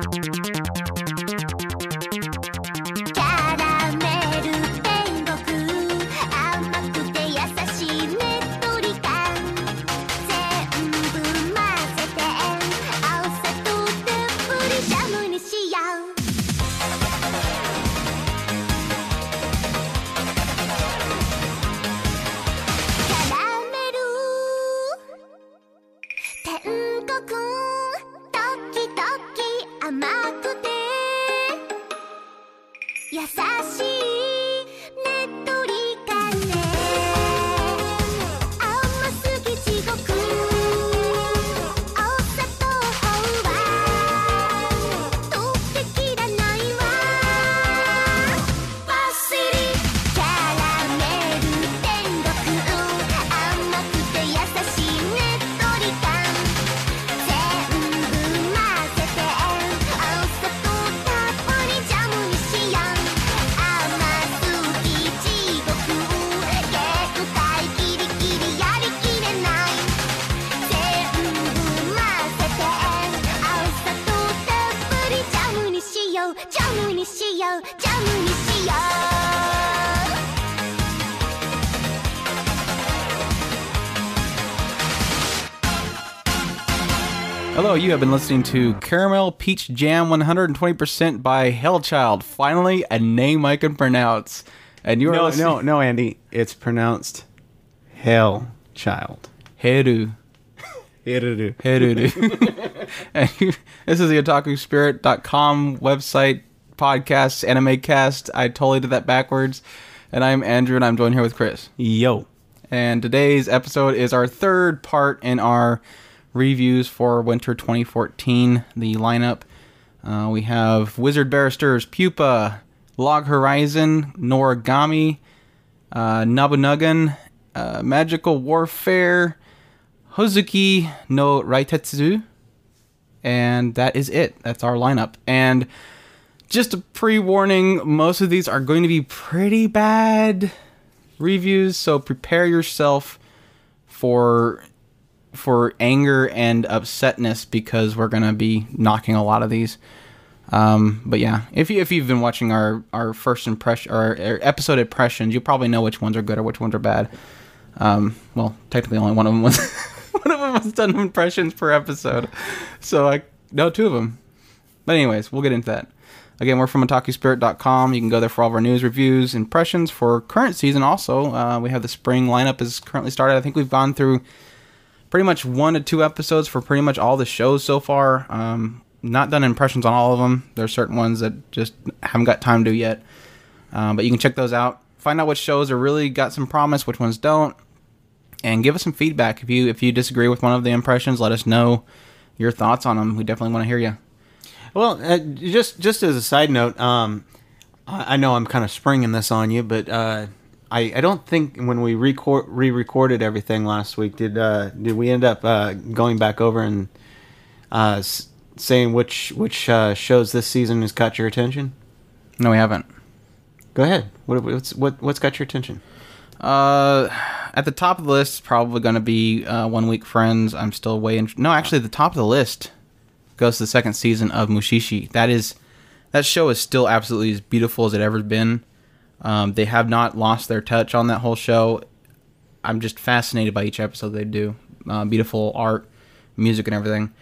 Yeah. You have been listening to Caramel Peach Jam 120% by Hellchild. Finally, a name I can pronounce. And you are No, listening- no, no, Andy. It's pronounced Hell Child. Heru. Heru. Heru. and you, this is the otakuspirit.com website, podcast, anime cast. I totally did that backwards. And I'm Andrew, and I'm joined here with Chris. Yo. And today's episode is our third part in our reviews for winter 2014. The lineup uh, we have Wizard Barristers, Pupa, Log Horizon, Noragami, uh, Nobunagun, uh, Magical Warfare, Hozuki no Reitetsu, and that is it. That's our lineup. And just a pre warning, most of these are going to be pretty bad reviews, so prepare yourself for for anger and upsetness because we're gonna be knocking a lot of these. Um, but yeah, if you if you've been watching our our first impression or, or episode impressions, you probably know which ones are good or which ones are bad. Um, well, technically, only one of them was one of them was done impressions per episode, so I know two of them. But anyways, we'll get into that. Again, we're from otakuspirit.com. You can go there for all of our news, reviews, impressions for current season. Also, uh, we have the spring lineup is currently started. I think we've gone through pretty much one to two episodes for pretty much all the shows so far. Um, not done impressions on all of them. There's certain ones that just haven't got time to yet. Um, but you can check those out. Find out which shows are really got some promise, which ones don't, and give us some feedback. If you if you disagree with one of the impressions, let us know your thoughts on them. We definitely want to hear you. Well, uh, just just as a side note, um, I, I know I'm kind of springing this on you, but uh, I I don't think when we record re-recorded everything last week, did uh, did we end up uh, going back over and uh, s- saying which which uh, shows this season has caught your attention? No, we haven't. Go ahead. What, what's what what's got your attention? Uh, at the top of the list is probably going to be uh, One Week Friends. I'm still way in. No, actually, the top of the list goes to the second season of Mushishi. That is, that show is still absolutely as beautiful as it ever been. Um, they have not lost their touch on that whole show. I'm just fascinated by each episode they do. Uh, beautiful art, music, and everything.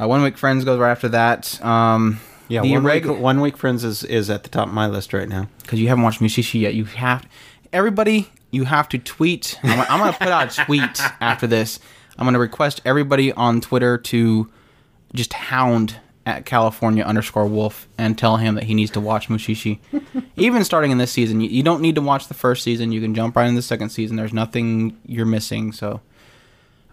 Uh, One Week Friends goes right after that. Um, Yeah, one, irregu- week, one week friends is is at the top of my list right now. because you haven't watched Mushishi yet. You have everybody. You have to tweet. I'm, I'm gonna put out a tweet after this. I'm gonna request everybody on Twitter to just hound at California underscore Wolf and tell him that he needs to watch Mushishi. Even starting in this season, you, you don't need to watch the first season. You can jump right into the second season. There's nothing you're missing. So.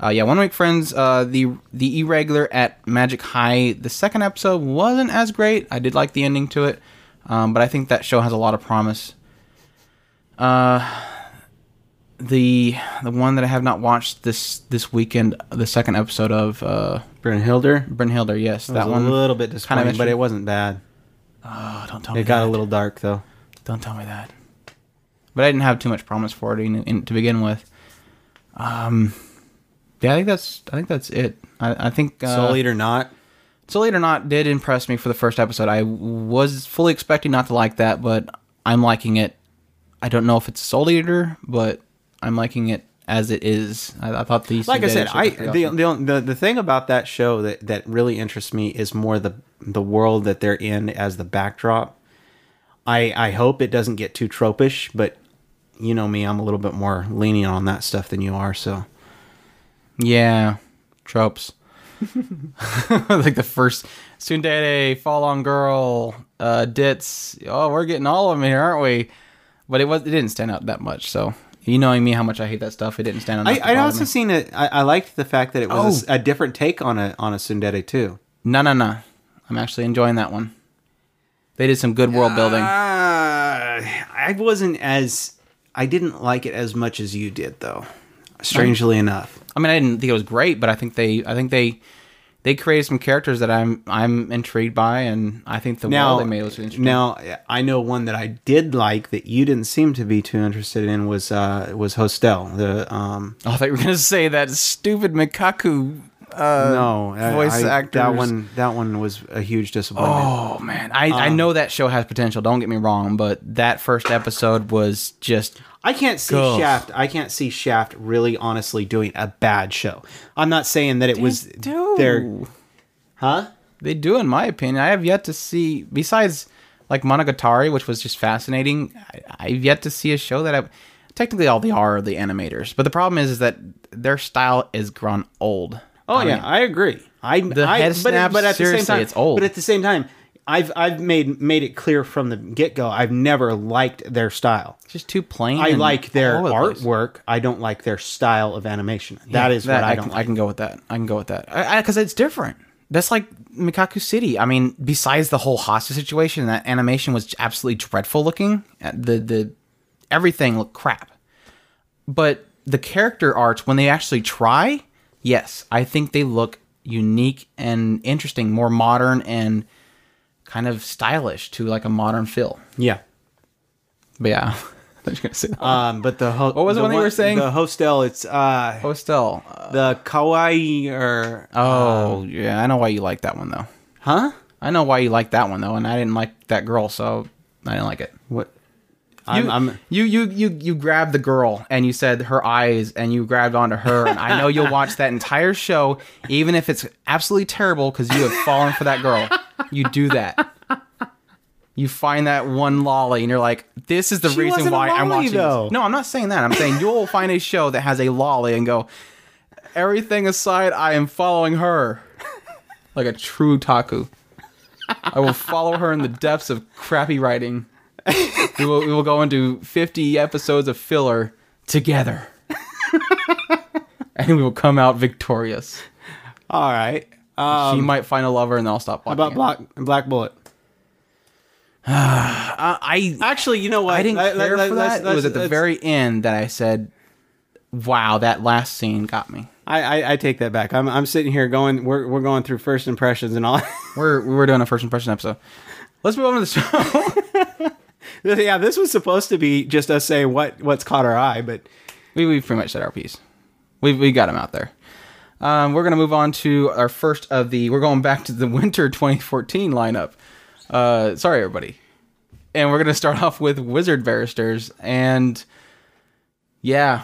Uh, yeah, One Week Friends, uh, the the irregular at Magic High. The second episode wasn't as great. I did like the ending to it, um, but I think that show has a lot of promise. Uh, the the one that I have not watched this this weekend, the second episode of uh, Brynhildr. Brynhildr. Yes, That that was one. a little bit disappointing, but it wasn't bad. Oh, don't tell me It got that. a little dark though. Don't tell me that. But I didn't have too much promise for it in, in, to begin with. Um, yeah, I think that's I think that's it. I, I think uh, Soul Eater not. Soul Eater Not did impress me for the first episode. I was fully expecting not to like that, but I'm liking it. I don't know if it's Soul Eater, but I'm liking it as it is. I, I thought these. like I said, I shit was pretty the, the the the thing about that show that that really interests me is more the the world that they're in as the backdrop. I I hope it doesn't get too tropish, but you know me, I'm a little bit more lenient on that stuff than you are. So yeah, tropes. like the first Tsundere, Fall on Girl, uh, Ditz. Oh, we're getting all of them here, aren't we? But it was it didn't stand out that much. So you knowing me, how much I hate that stuff, it didn't stand on. I I also seen it. I, I liked the fact that it was Oh. a, a different take on a on a Tsundere too. No, no, no. I'm actually enjoying that one. They did some good world building. Uh, I wasn't as I didn't like it as much as you did though. Strangely enough. I mean, I didn't think it was great, but I think they, I think they, they created some characters that I'm, I'm intrigued by, and I think the Now, world they made was interesting. now I know one that I did like that you didn't seem to be too interested in was uh was Hostel. The um oh, I thought you were gonna say that stupid Mikaku. Uh, no voice I- actors. That one that one was a huge disappointment. Oh man, I, Um, I know that show has potential. Don't get me wrong, but that first episode was just I can't see Ugh. Shaft. I can't see Shaft really honestly doing a bad show. I'm not saying that it was dude. their huh? They do, in my opinion. I have yet to see, besides like Monogatari, which was just fascinating. I, I've yet to see a show that I. Technically, all they are are the animators, but the problem is, is that their style is grown old. Oh I yeah, mean, I agree. I The I, head but, snaps, but at the same time, it's old. But at the same time, I've I've made made it clear from the get go. I've never liked their style. it's just too plain. I like their all over the place. artwork. I don't like their style of animation. that is That what I, can, don't I like. can go with that. I can go with that because it's different. That's like Mekakucity. I mean, besides the whole hostage situation, that animation was absolutely dreadful looking. Uh, The the everything looked crap. But the character arts, when they actually try, yes, I think they look unique and interesting, more modern and kind of stylish to like a modern feel. yeah. But yeah, I was gonna say that. Um, but the ho- What was the one you were saying? The hostel. It's uh Hostel. Uh, the kawaii or oh yeah, I know why you like that one though. huh? I know why you like that one though, and I didn't like that girl, so I didn't like it. What? You, I'm, I'm you you you you grabbed the girl and you said her eyes and you grabbed onto her and I know you'll watch that entire show even if it's absolutely terrible because you have fallen for that girl. You do that. You find that one lolly and you're like, this is the She reason why I'm lolly, watching though. this. No, I'm not saying that. I'm saying you'll find a show that has a lolly and go, everything aside, I am following her like a true taku. I will follow her in the depths of crappy writing. We will, we will go into 50 episodes of filler together. and we will come out victorious. all right. Um, she might find a lover and then I'll stop watching. about. Black Black Bullet? Uh, I Actually, you know what? I didn't Let- care for that. It was at the very end that I said, "Wow, that last scene got me." I, I, I take that back. I'm, I'm sitting here going. We're, we're going through first impressions and all. We're we were doing a first impression episode. Let's move on to the show. yeah, this was supposed to be just us saying what what's caught our eye, but we we pretty much said our piece. We we got him out there. Um, we're gonna move on to our first of the. We're going back to the winter 2014 lineup. Uh, sorry, everybody, and we're gonna start off with Wizard Barristers, and yeah,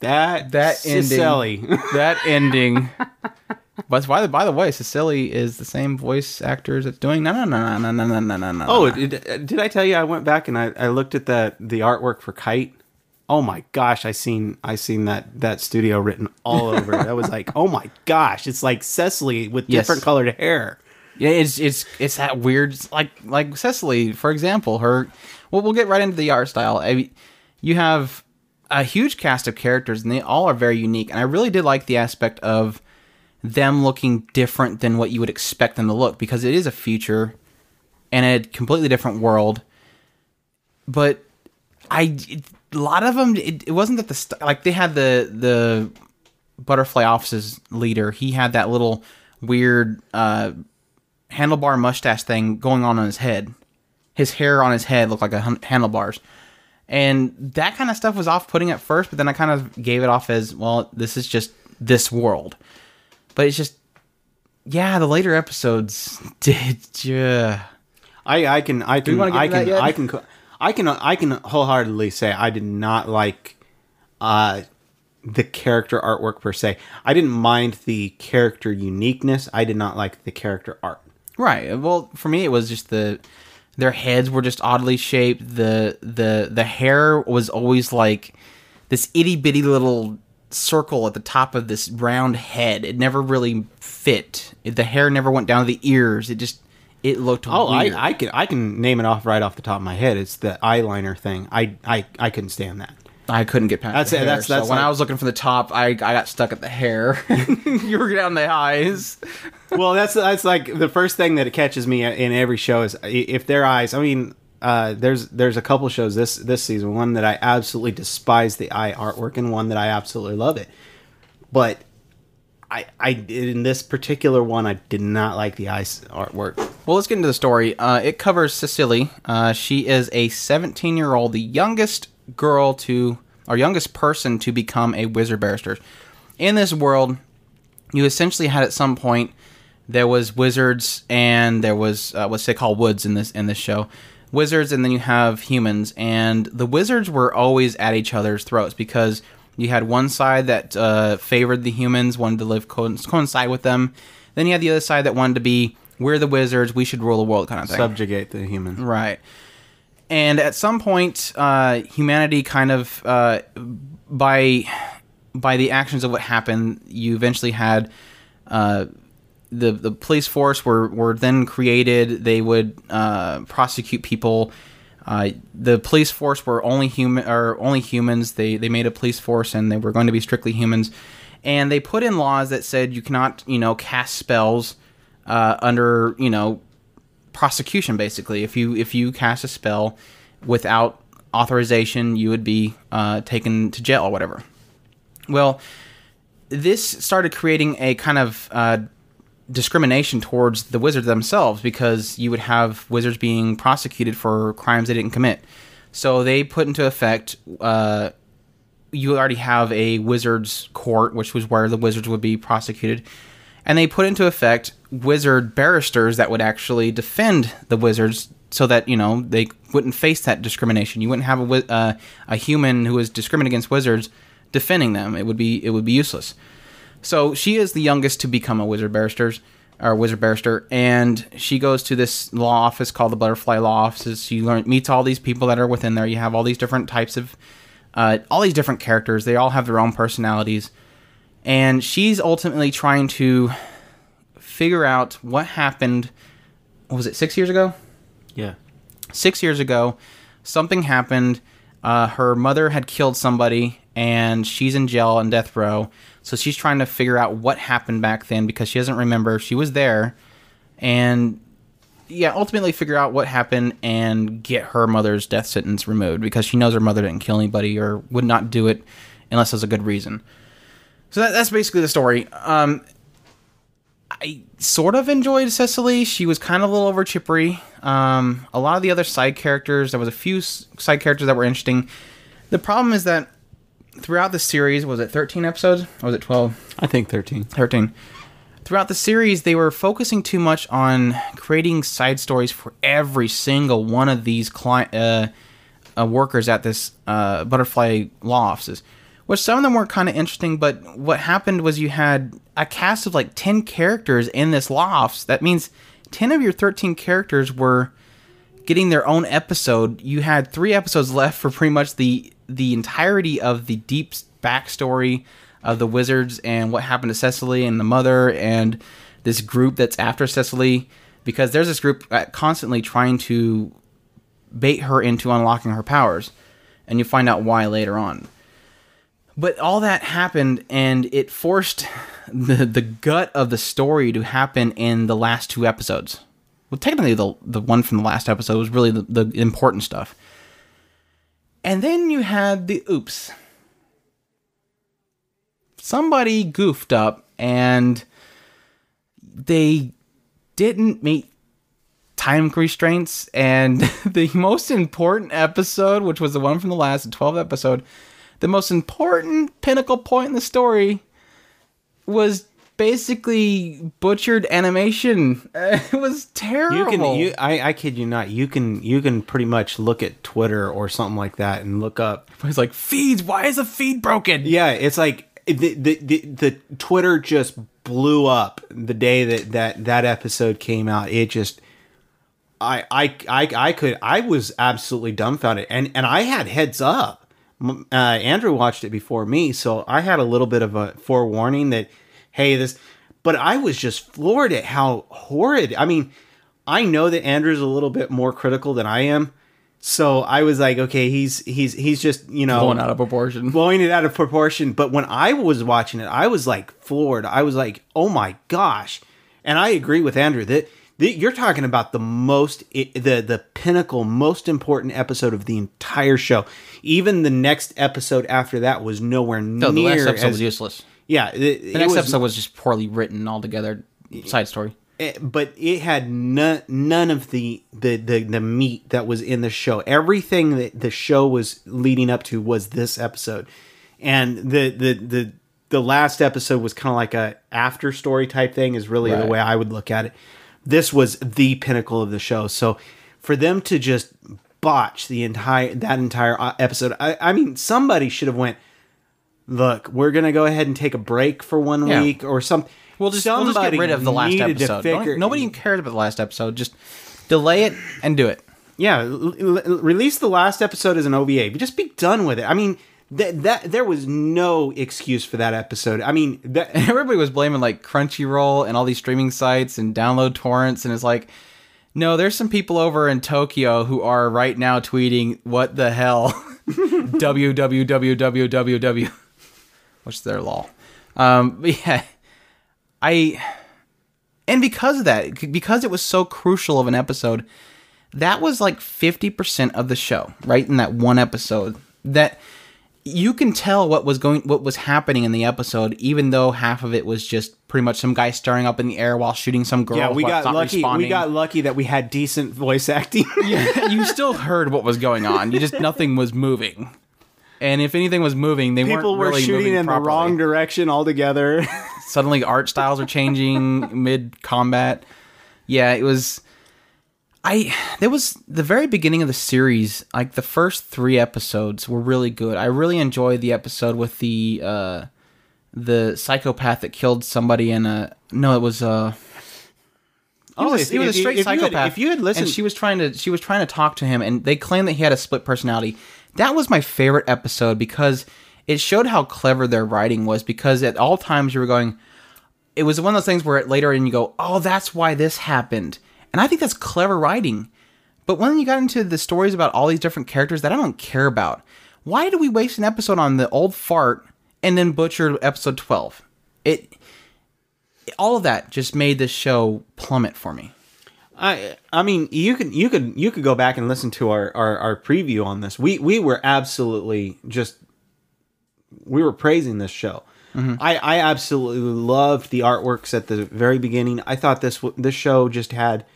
that that ending, silly. that ending. But by the by the way, Cecily is the same voice actors that's doing no no no no no no no no no. oh, did, did I tell you? I went back and I, I looked at the the artwork for Kite. Oh my gosh, I seen I seen that that studio written all over. I was like, oh my gosh, it's like Cecily with Yes. different colored hair. Yeah, it's it's it's that weird like like Cecily, for example, her well we'll get right into the art style. I, you have a huge cast of characters and they all are very unique. And I really did like the aspect of them looking different than what you would expect them to look because it is a future and a completely different world. But I it, a lot of them it, it wasn't that the st- like they had the the butterfly office's leader. He had that little weird uh handlebar mustache thing going on on his head. His hair on his head looked like a handlebars. And that kind of stuff was off putting at first, but then I kind of gave it off as, well, this is just this world. But it's just, yeah, the later episodes did. Yeah. I I can I can wanna I can? I can I can I can wholeheartedly say I did not like uh the character artwork per se. I didn't mind the character uniqueness. I did not like the character art. Right. Well, for me, it was just the their heads were just oddly shaped. The the the hair was always like this itty bitty little circle at the top of this round head. It never really fit. The hair never went down to the ears. It just it looked Oh, weird. I, I can I can name it off right off the top of my head. It's the eyeliner thing. I I, I couldn't stand that. I couldn't get past That's it, hair. that's- so that's when like- I was looking for the top, I I got stuck at the hair. you were down the eyes. well, that's that's like the first thing that catches me in every show is if their eyes. I mean, uh, there's there's a couple shows this this season. One that I absolutely despise the eye artwork, and one that I absolutely love it. But I I in this particular one, I did not like the eye artwork. Well, let's get into the story. Uh, it covers Cecily. Uh, she is a 17 year old, the youngest girl to, or youngest person to become a wizard barrister. In this world, you essentially had at some point there was wizards and there was uh, what's they call woods in this in this show, wizards, and then you have humans. And the wizards were always at each other's throats because you had one side that uh, favored the humans, wanted to live co- coincide with them. Then you had the other side that wanted to be we're the wizards, we should rule the world kind of thing. Subjugate the humans. Right. And at some point, uh, humanity kind of uh, by by the actions of what happened, you eventually had uh, the the police force were were then created. They would uh, prosecute people. Uh, the police force were only human or only humans. They they made a police force and they were going to be strictly humans. And they put in laws that said you cannot you know cast spells uh, under you know prosecution basically if you if you cast a spell without authorization you would be uh, taken to jail or whatever well this started creating a kind of uh, discrimination towards the wizards themselves because you would have wizards being prosecuted for crimes they didn't commit. So they put into effect uh, you already have a wizards court which was where the wizards would be prosecuted. And they put into effect wizard barristers that would actually defend the wizards so that you know they wouldn't face that discrimination. You wouldn't have a, uh, a human who is discriminating against wizards defending them. It would be it would be useless so she is the youngest to become a wizard barrister or wizard barrister and she goes to this law office called the butterfly law offices she learn, meets all these people that are within there you have all these different types of uh, all these different characters they all have their own personalities and she's ultimately trying to figure out what happened. what was it six years ago? Yeah. Six years ago, something happened. Uh, her mother had killed somebody, and she's in jail on death row. So she's trying to figure out what happened back then because she doesn't remember. She was there, and yeah, ultimately figure out what happened and get her mother's death sentence removed because she knows her mother didn't kill anybody or would not do it unless there's a good reason. So that, that's basically the story. Um, I sort of enjoyed Cecily. She was kind of a little over chippery. Um, a lot of the other side characters, there was a few side characters that were interesting. The problem is that throughout the series, was it 13 episodes or was it 12? I think 13. 13. Throughout the series, they were focusing too much on creating side stories for every single one of these client uh, uh, workers at this uh, butterfly law offices. Which some of them were kind of interesting, but what happened was you had a cast of like 10 characters in this law office. That means 10 of your 13 characters were getting their own episode. You had three episodes left for pretty much the the entirety of the deep backstory of the wizards and what happened to Cecily and the mother and this group that's after Cecily because there's this group uh, constantly trying to bait her into unlocking her powers and you find out why later on. But all that happened and it forced the the gut of the story to happen in the last two episodes. Well, technically the the one from the last episode was really the, the important stuff. And then you had the oops. Somebody goofed up and they didn't meet time constraints and the most important episode which was the one from the last 12th episode the most important pinnacle point in the story was basically butchered animation. it was terrible. You can, you, I, I kid you not. You can, you can pretty much look at Twitter or something like that and look up. It's like feeds. Why is the feed broken? Yeah, it's like the the the, the Twitter just blew up the day that that that episode came out. It just. I, I, I, I could I was absolutely dumbfounded and and I had heads up. Uh, Andrew watched it before me, so I had a little bit of a forewarning that hey this, but I was just floored at how horrid. I mean, I know that Andrew's a little bit more critical than I am, so I was like, okay, he's he's he's just you know Blowing out of proportion. blowing it out of proportion. But when I was watching it, I was like floored. I was like, oh my gosh. And I agree with Andrew that, that you're talking about the most, the the pinnacle, most important episode of the entire show. Even the next episode after that was nowhere No, the near last episode as, was useless. Yeah. It, The next episode was just poorly written altogether. Side story. it- but it had none none of the, the the the meat that was in the show. Everything that the show was leading up to was this episode, and the the the the last episode was kind of like a after story type thing. Is really the way I would look at it. This was the pinnacle of the show. So for them to just botch the entire that entire uh, episode, I, I mean, somebody should have went. Look, we're gonna go ahead and take a break for one Yeah. week or something. We'll just, we'll just get rid of the last episode. figure- Nobody cares about the last episode. Just delay it and do it. Yeah, l- l- release the last episode as an OVA. But just be done with it. I mean, that that there was no excuse for that episode. I mean, that Everybody was blaming like Crunchyroll and all these streaming sites and download torrents, and it's like, no, there's some people over in Tokyo who are right now tweeting, "What the hell?" www. What's their law? Um, but yeah, I and because of that, because it was so crucial of an episode, that was like 50% of the show, right? In that one episode. That you can tell what was going what was happening in the episode, even though half of it was just pretty much some guy staring up in the air while shooting some girl. yeah, we got lucky. We got lucky that we had decent voice acting. Yeah, you still heard what was going on. You just nothing was moving. And if anything was moving, they People were really shooting in the wrong direction altogether. suddenly art styles are changing mid combat. Yeah, it was I there was the very beginning of the series, like the first 3 episodes were really good. I really enjoyed the episode with the uh the psychopath that killed somebody in a no, it was uh he Oh, was, if- a, he was a if you- straight you had- psychopath. if you had listened- and she was trying to she was trying to talk to him, and they claimed that he had a split personality. That was my favorite episode because it showed how clever their writing was. Because at all times you were going, it was one of those things where later in you go, oh, that's why this happened, and I think that's clever writing. But when you got into the stories about all these different characters that I don't care about, why did we waste an episode on the old fart and then butcher episode twelve? It all of that just made this show plummet for me. I I mean you could you could you could go back and listen to our, our, our preview on this. We we were absolutely just we were praising this show. Mm-hmm. I, I absolutely loved the artworks at the very beginning. I thought this this show just had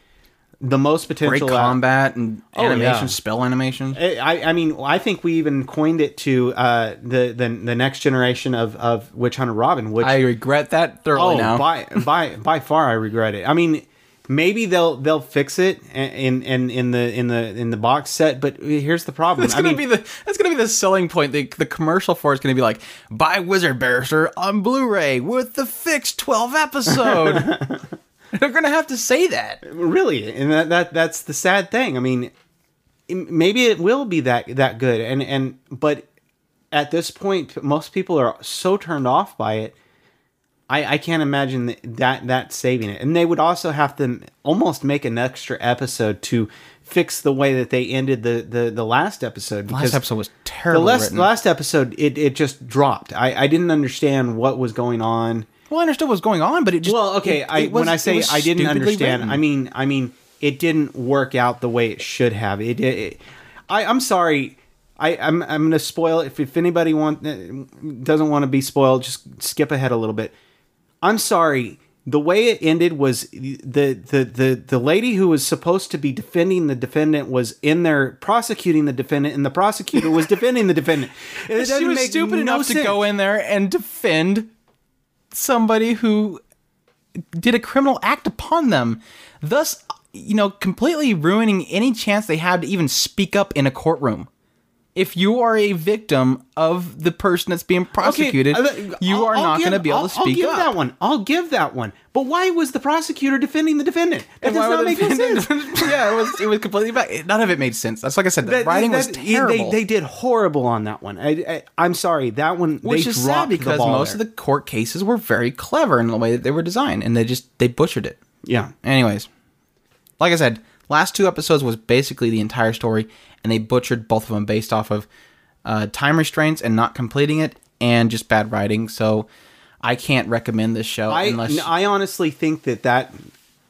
the most potential. Great combat and Oh, animation, yeah. spell animation. I, I mean, I think we even coined it to uh, the, the the next generation of, of Witch Hunter Robin, which I regret that thoroughly oh now. by by by far I regret it. I mean, maybe they'll they'll fix it in in in the in the in the box set, but here's the problem. That's gonna mean, be the that's gonna be the selling point. The the commercial for it's gonna be like buy Wizard Barrister on Blu-ray with the fixed twelve episode. They're gonna have to say that. really, and that, that that's the sad thing. I mean, maybe it will be that that good, and and but at this point, most people are so turned off by it. I, I can't imagine that, that that saving it, and they would also have to almost make an extra episode to fix the way that they ended the the, the last episode. Last episode was the terrible last last episode it, it just dropped. I, I didn't understand what was going on. well, I understood what was going on, but it just Well, okay. it- I it was- when I say I didn't understand, written. I mean I mean it didn't work out the way it should have. It. it, it- I I'm sorry. I I'm I'm gonna spoil if if anybody want eh, doesn't want to be spoiled, just skip ahead a little bit. I'm sorry. The way it ended was the the the the lady who was supposed to be defending the defendant was in there prosecuting the defendant, and the prosecutor was defending the defendant. It she was make stupid no enough to go in there and defend somebody who did a criminal act upon them, thus, you know, completely ruining any chance they had to even speak up in a courtroom. If you are a victim of the person that's being prosecuted, Okay, you I'll- are I'll not going to be able I'll- to speak I'll give up. that one. I'll give that one. But why was the prosecutor defending the defendant? That And does not make any sense. yeah, it was it was completely bad. None of it made sense. That's like I said, the That- writing was terrible. They, they did horrible on that one. I, I, am sorry. That one which they is sad because most there. of the court cases were very clever in the way that they were designed, and they just they butchered it. yeah. Anyways, like I said, last two episodes was basically the entire story, and they butchered both of them based off of uh, time restraints and not completing it, and just bad writing. So I can't recommend this show I unless I honestly think that that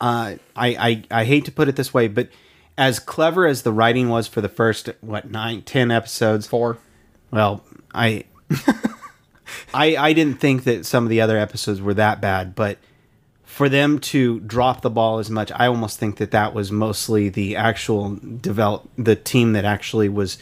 uh, I, I I hate to put it this way, but as clever as the writing was for the first what nine ten episodes, four. well, I I I didn't think that some of the other episodes were that bad, but for them to drop the ball as much, I almost think that that was mostly the actual develop the team that actually was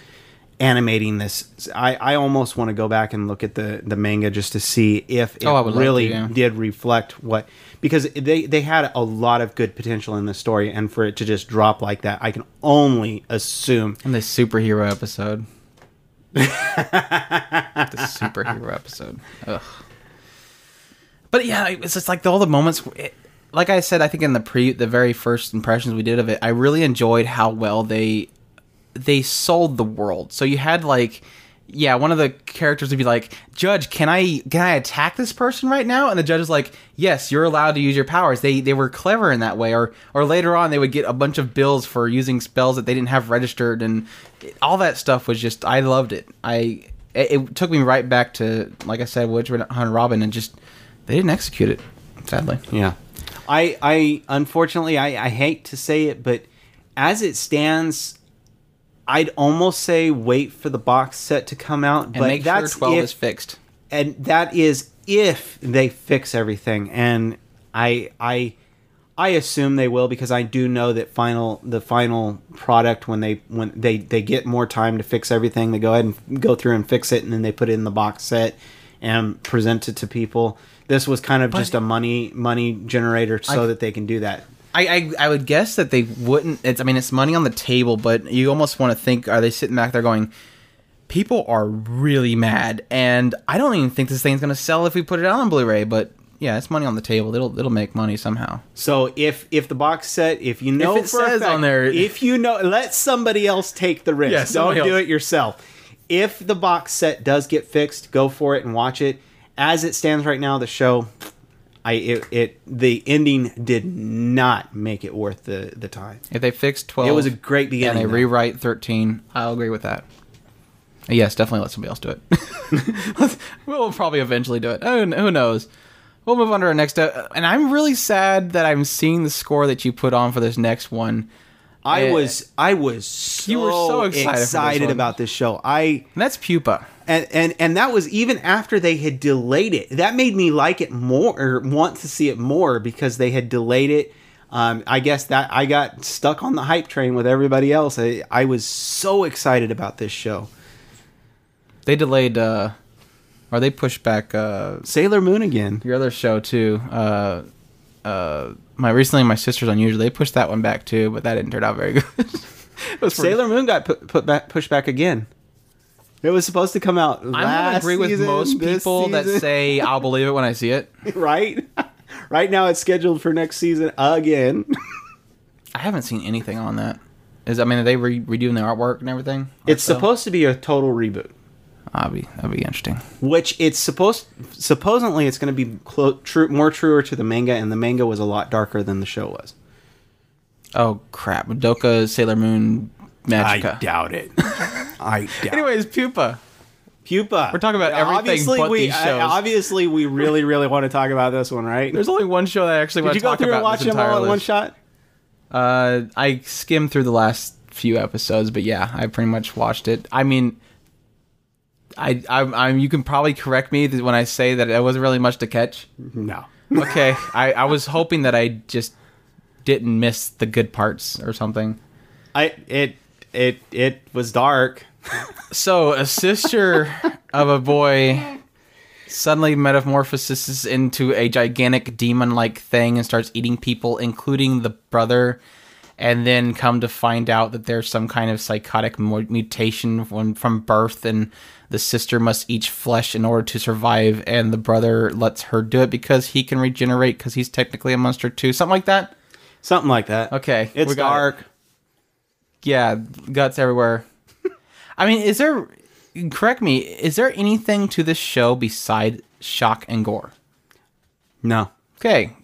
animating this. I, I almost want to go back and look at the the manga just to see if it Oh, I would love really to, yeah. did reflect what because they they had a lot of good potential in the story, and for it to just drop like that, I can only assume And the superhero episode. the superhero episode. Ugh. But yeah, it's just like all the moments. It, like I said, I think in the pre, the very first impressions we did of it, I really enjoyed how well they they sold the world. So you had like, yeah, one of the characters would be like, "Judge, can I can I attack this person right now?" And the judge is like, "Yes, you're allowed to use your powers." They they were clever in that way. Or or later on, they would get a bunch of bills for using spells that they didn't have registered, and all that stuff was just I loved it. I it, it took me right back to like I said, Witch Hunt Robin, and just they didn't execute it. Sadly, Yeah. I I unfortunately I, I hate to say it, but as it stands, I'd almost say wait for the box set to come out. and but make sure that's twelve if, is fixed. and that is if they fix everything. And I I I assume they will because I do know that final the final product when they when they they get more time to fix everything, they go ahead and go through and fix it, and then they put it in the box set and present it to people. This was kind of just a money money generator so I- that they can do that. I, I I would guess that they wouldn't. It's I mean it's money on the table, but you almost want to think: Are they sitting back there going? People are really mad, and I don't even think this thing's gonna sell if we put it out on Blu-ray. But yeah, it's money on the table. It'll it'll make money somehow. So if if the box set, if you know If it says fact- on there- if you know, let somebody else take the risk. Yeah, Don't somebody do else. it yourself. If the box set does get fixed, go for it and watch it. As it stands right now, the show, I it, it the ending did not make it worth the the time. If they fix twelve, It was a great beginning. and they though. rewrite thirteen, I'll agree with that. Yes, definitely let somebody else do it. we'll probably eventually do it. Oh, who knows? We'll move on to our next. Uh, and I'm really sad that I'm seeing the score that you put on for this next one. I was I was so, You were so excited this about this show. I And that's Pupa. and and and that was even after they had delayed it. That made me like it more or want to see it more because they had delayed it. Um, I guess that I got stuck on the hype train with everybody else. I, I was so excited about this show. They delayed, uh, or they pushed back uh, Sailor Moon again. your other show too. Uh, uh, my recently my sister's unusual. They pushed that one back too, but that didn't turn out very good. it was pretty- Sailor Moon got put, put back pushed back again. It was supposed to come out. I'm gonna last agree with season, most people that say I'll believe it when I see it. right. right now, it's scheduled for next season again. I haven't seen anything on that. Is I mean, are they re- redoing the artwork and everything? it's Also? supposed to be a total reboot. That'd be that'd be interesting. which it's supposed supposedly it's going to be clo- true more truer to the manga and the manga was a lot darker than the show was Oh crap! Madoka Sailor Moon Magica. I doubt it i doubt Anyways, Pupa. pupa We're talking about everything obviously but we these shows. uh, obviously we really really want to talk about this one right There's only one show that I actually did want you to go talk through about. and watch them all entire in one shot Uh, I skimmed through the last few episodes, but yeah, I pretty much watched it. I mean, I, I, I'm. You can probably correct me when I say that it wasn't really much to catch. no Okay, I, I was hoping that I just didn't miss the good parts or something. i it it it was dark So, a sister of a boy suddenly metamorphoses into a gigantic demon-like thing and starts eating people, including the brother. And then come to find out that there's some kind of psychotic mutation from, from birth, and the sister must eat flesh in order to survive, and the brother lets her do it because he can regenerate because he's technically a monster too, something like that. Something like that. Okay, It's got it. dark. Yeah, guts everywhere. I mean, is there? Correct me. Is there anything to this show beside shock and gore? No. Okay,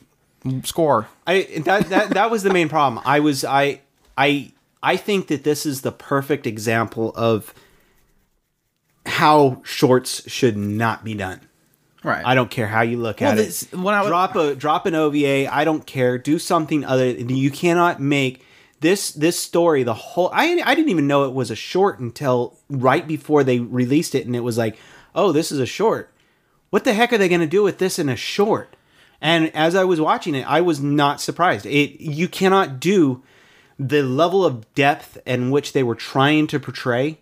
score. I that that that was the main problem. I was I I I think that this is the perfect example of how shorts should not be done. Right. I don't care how you look Well, at this- it. when I was- drop a drop an OVA. I don't care. Do something other. You cannot make this this story the whole. I I didn't even know it was a short until right before they released it, and it was like, oh, this is a short. What the heck are they going to do with this in a short? And as I was watching it, I was not surprised. It you cannot do the level of depth in which they were trying to portray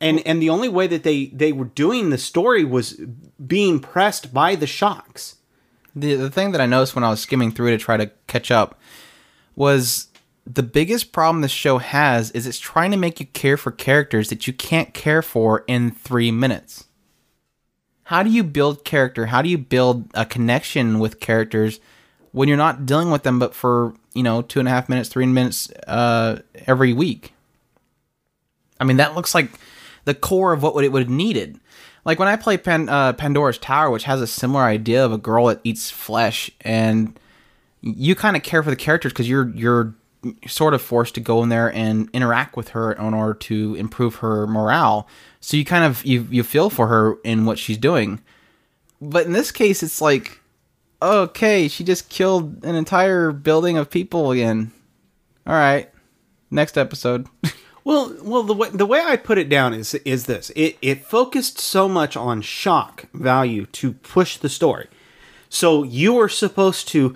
and and the only way that they they were doing the story was being pressed by the shocks the the thing that I noticed when I was skimming through to try to catch up was the biggest problem this show has is it's trying to make you care for characters that you can't care for in three minutes. How do you build character? How do you build a connection with characters when you're not dealing with them but for, you know, two and a half minutes, three minutes uh, every week? I mean, that looks like the core of what it would have needed. Like when I play Pan, uh, Pandora's Tower, which has a similar idea of a girl that eats flesh, and you kind of care for the characters because you're you're sort of forced to go in there and interact with her in order to improve her morale. So you kind of you you feel for her in what she's doing. But in this case, it's like, okay, she just killed an entire building of people again. All right, next episode. well well the way the way i put it down is is this it it focused so much on shock value to push the story so you were supposed to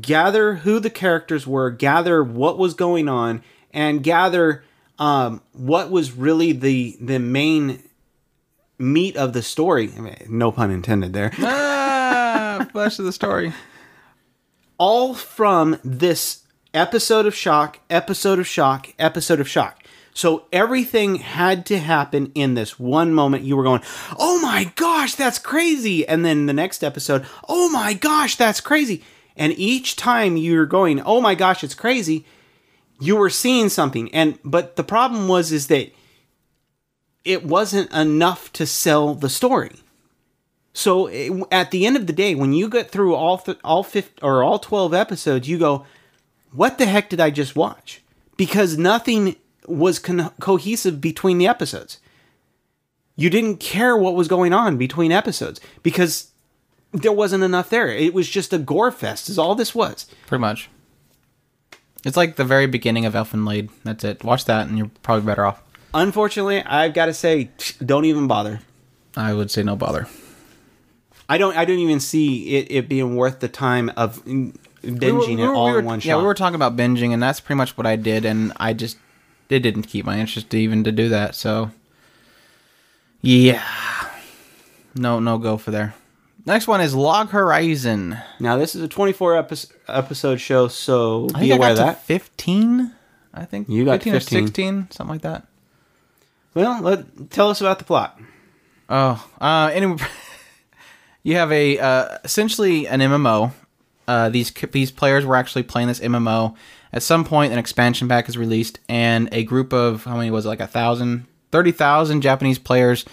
gather who the characters were gather what was going on and gather um, what was really the the main meat of the story I mean, no pun intended there ah, flash of the story. all from this episode of shock, episode of shock, episode of shock. So everything had to happen in this one moment. You were going, oh my gosh, that's crazy. And then the next episode, oh my gosh, that's crazy. And each time you're going, oh my gosh, it's crazy, you were seeing something. And but the problem was is that it wasn't enough to sell the story. So it- at the end of the day, when you get through all th- all 50, or all twelve episodes, you go, "What the heck did I just watch?" Because nothing was cohesive between the episodes. You didn't care what was going on between episodes because there wasn't enough there. It was just a gore fest. Is all this was. Pretty much. It's like the very beginning of Elfen Lied. That's it. Watch that, and you're probably better off. Unfortunately, I've got to say, don't even bother. I would say no bother. I don't. I don't even see it, it being worth the time of binging it all were, in one shot. Yeah, we were talking about binging, and that's pretty much what I did, and I just it didn't keep my interest even to do that. So, yeah, no, no go for there. Next one is Log Horizon. Now this is a 24 episode episode show, so I be aware of that. fifteen. I think You got 15 or sixteen, something like that. Well, let tell us about the plot. Oh, uh, anyway, you have a uh, essentially an MMO. Uh, these these players were actually playing this MMO. At some point, an expansion pack is released, and a group of how many was it, like a thousand, thirty thousand Japanese players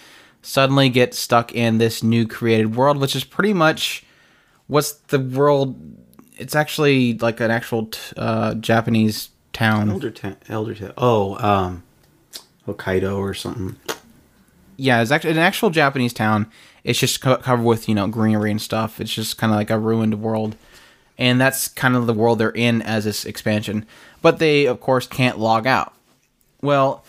suddenly get stuck in this new created world, which is pretty much what's the world. It's actually like an actual t- uh, Japanese town. Elder ta- Elder ta- Oh, um, Hokkaido or something. yeah, it's actually an actual Japanese town. It's just co- covered with you know greenery and stuff. It's just kind of like a ruined world, and that's kind of the world they're in as this expansion. But they of course can't log out. Well,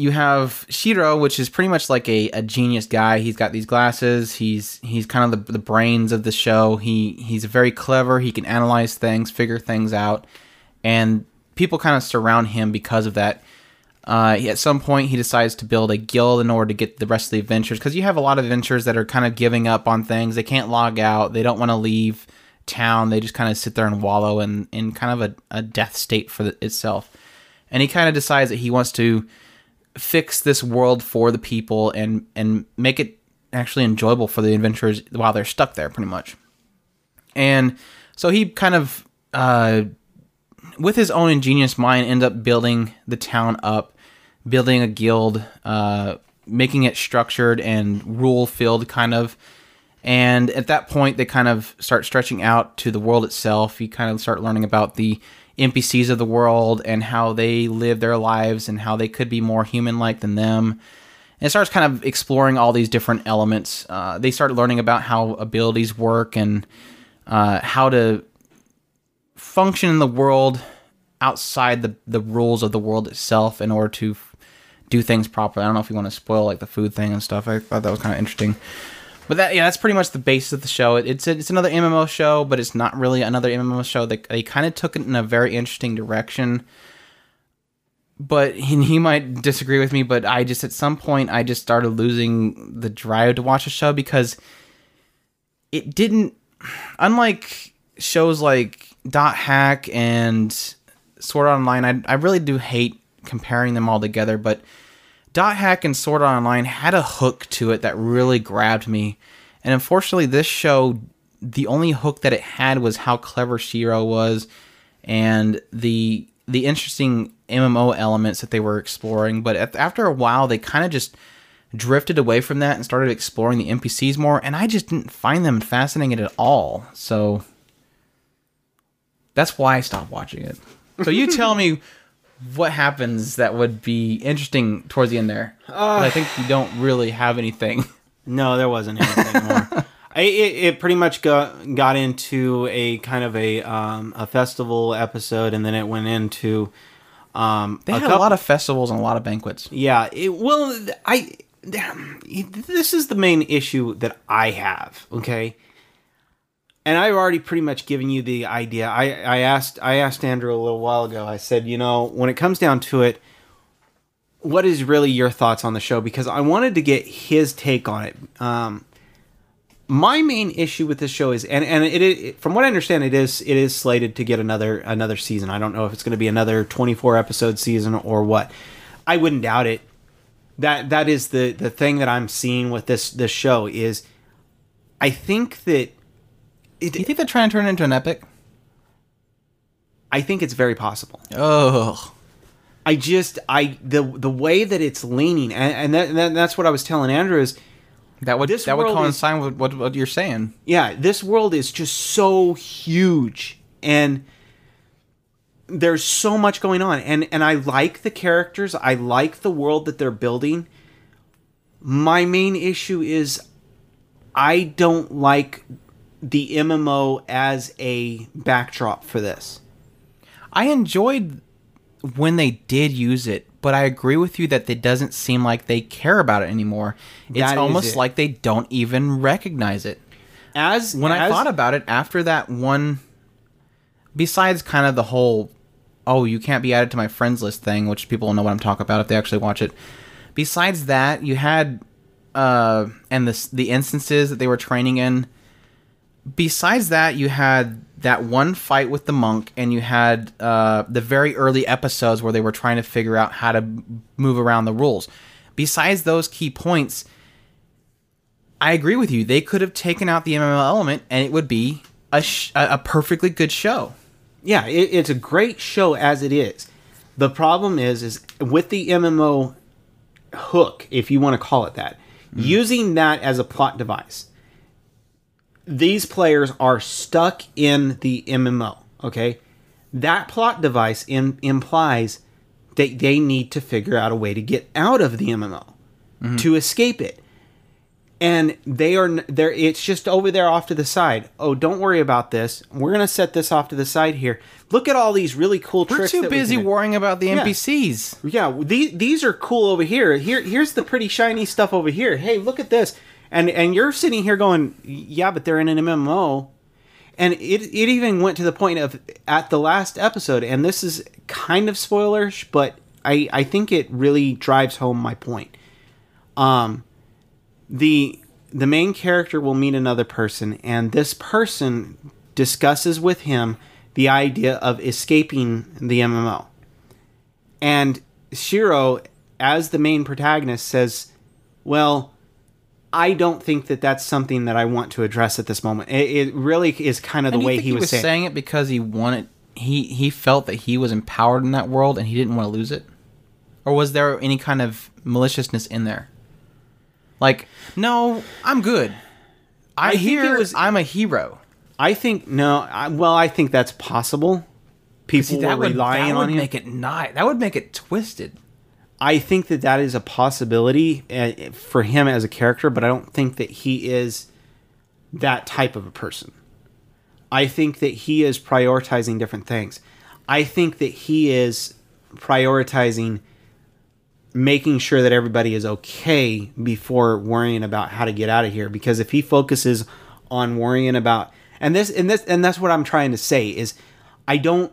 you have Shiroe, which is pretty much like a, a genius guy. He's got these glasses. He's he's kind of the, the brains of the show. He he's very clever. He can analyze things, figure things out, and people kind of surround him because of that Uh, at some point, he decides to build a guild in order to get the rest of the adventures because you have a lot of adventures that are kind of giving up on things. They can't log out. They don't want to leave town. They just kind of sit there and wallow in, in kind of a, a death state for the, itself. And he kind of decides that he wants to fix this world for the people and and make it actually enjoyable for the adventurers while they're stuck there, pretty much. And so he kind of, uh, with his own ingenious mind, end up building the town up, building a guild, uh, making it structured and rule filled, kind of. And at that point, they kind of start stretching out to the world itself. You kind of start learning about the NPCs of the world and how they live their lives and how they could be more human like than them. And it starts kind of exploring all these different elements. Uh, they start learning about how abilities work and uh, how to function in the world outside the, the rules of the world itself in order to do things properly. I don't know if you want to spoil like the food thing and stuff. I thought that was kind of interesting. But that yeah, that's pretty much the basis of the show. It, it's a, it's another MMO show, but it's not really another MMO show. They they kind of took it in a very interesting direction. But he, he might disagree with me, but I just at some point I just started losing the drive to watch the show because it didn't unlike shows like Dot Hack and Sword Online, I, I really do hate comparing them all together, but Dot Hack and Sword Art Online had a hook to it that really grabbed me. And unfortunately, this show, the only hook that it had was how clever Shiroe was and the the interesting MMO elements that they were exploring. But after a while, they kind of just drifted away from that and started exploring the NPCs more, and I just didn't find them fascinating at all. So that's why I stopped watching it. So you tell me what happens that would be interesting towards the end there. But I think you don't really have anything. No, there wasn't anything more. I, it, it pretty much got got into a kind of a um, a festival episode, and then it went into um, They had a lot of festivals and a lot of banquets. Yeah, it, well, I this is the main issue that I have. Okay, and I've already pretty much given you the idea. I I asked I asked Andrew a little while ago. I said, you know, when it comes down to it, what is really your thoughts on the show? Because I wanted to get his take on it. Um, my main issue with this show is, and and it, it from what I understand, it is it is slated to get another another season. I don't know if it's going to be another twenty four episode season or what. I wouldn't doubt it. That that is the the thing that I'm seeing with this this show is, I think that it, Do you think they're trying to turn it into an epic? I think it's very possible. Oh, I just I the the way that it's leaning, and, and, that, and that's what I was telling Andrew is. that would that would coincide with what, what you're saying. yeah, this world is just so huge and there's so much going on and and I like the characters, I like the world that they're building. My main issue is I don't like the MMO as a backdrop for this. I enjoyed when they did use it, but I agree with you that it doesn't seem like they care about it anymore. It's That almost it. like they don't even recognize it. As When I thought about it after that one, besides kind of the whole, oh, you can't be added to my friends list thing, which people will know what I'm talking about if they actually watch it. Besides that, you had, uh, and the the instances that they were training in. Besides that, you had that one fight with the monk, and you had uh, the very early episodes where they were trying to figure out how to move around the rules. Besides those key points, I agree with you. They could have taken out the MMO element, and it would be a sh- a a perfectly good show. yeah, it, it's a great show as it is. The problem is, is with the MMO hook, if you want to call it that, using that as a plot device. These players are stuck in the MMO. Okay, that plot device im- implies that they need to figure out a way to get out of the MMO mm-hmm. to escape it and they are there it's just over there off to the side oh don't worry about this we're gonna set this off to the side here look at all these really cool tricks. We're tricks too that we busy can worrying about the Yeah. NPCs. yeah these, these are cool over here here here's the pretty shiny stuff over here hey look at this and and you're sitting here going yeah but they're in an mmo and it, it even went to the point of at the last episode and this is kind of spoilerish but I I think it really drives home my point. Um, the the main character will meet another person, and this person discusses with him the idea of escaping the MMO. And Shiroe, as the main protagonist, says, "Well." I don't think that that's something that I want to address at this moment. It, it really is kind of the And do you way think he was, saying. saying it because he wanted he he felt that he was empowered in that world and he didn't want to lose it, or was there any kind of maliciousness in there? Like, no, I'm good. I, I hear was- I'm a hero. I think no. I, well, I think that's possible. People See, were that would, relying that on would him. make it not. That would make it twisted. I think that that is a possibility uh, for him as a character, but I don't think that he is that type of a person. I think that he is prioritizing different things. I think that he is prioritizing making sure that everybody is okay before worrying about how to get out of here because if he focuses on worrying about and this and this and that's what I'm trying to say is I don't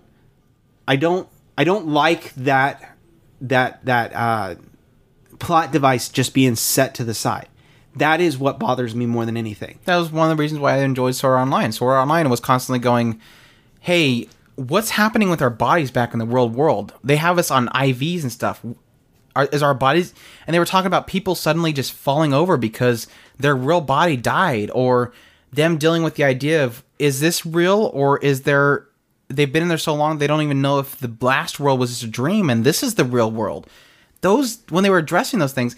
I don't I don't like that that that uh, plot device just being set to the side. That is what bothers me more than anything. That was one of the reasons why I enjoyed Sword Online. Sword Online was constantly going, "Hey, what's happening with our bodies back in the real world? They have us on IVs and stuff. Are, is our bodies?" And they were talking about people suddenly just falling over because their real body died, or them dealing with the idea of, "Is this real, or is there?" They've been in there so long they don't even know if the blast world was just a dream and this is the real world. Those when they were addressing those things,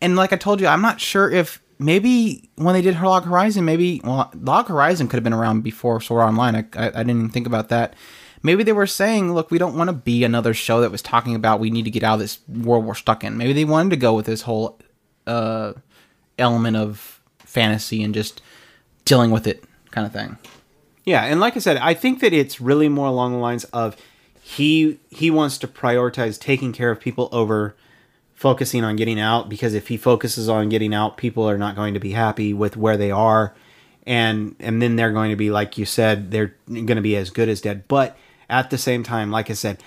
and like I told you, I'm not sure if maybe when they did Log Horizon, maybe well, Log Horizon could have been around before Sword Online. I, I, I didn't even think about that. Maybe they were saying, look, we don't want to be another show that was talking about we need to get out of this world we're stuck in. Maybe they wanted to go with this whole uh, element of fantasy and just dealing with it kind of thing. Yeah, and like I said, I think that it's really more along the lines of he he wants to prioritize taking care of people over focusing on getting out because if he focuses on getting out, people are not going to be happy with where they are and and then they're going to be like you said, they're going to be as good as dead. But at the same time, like I said,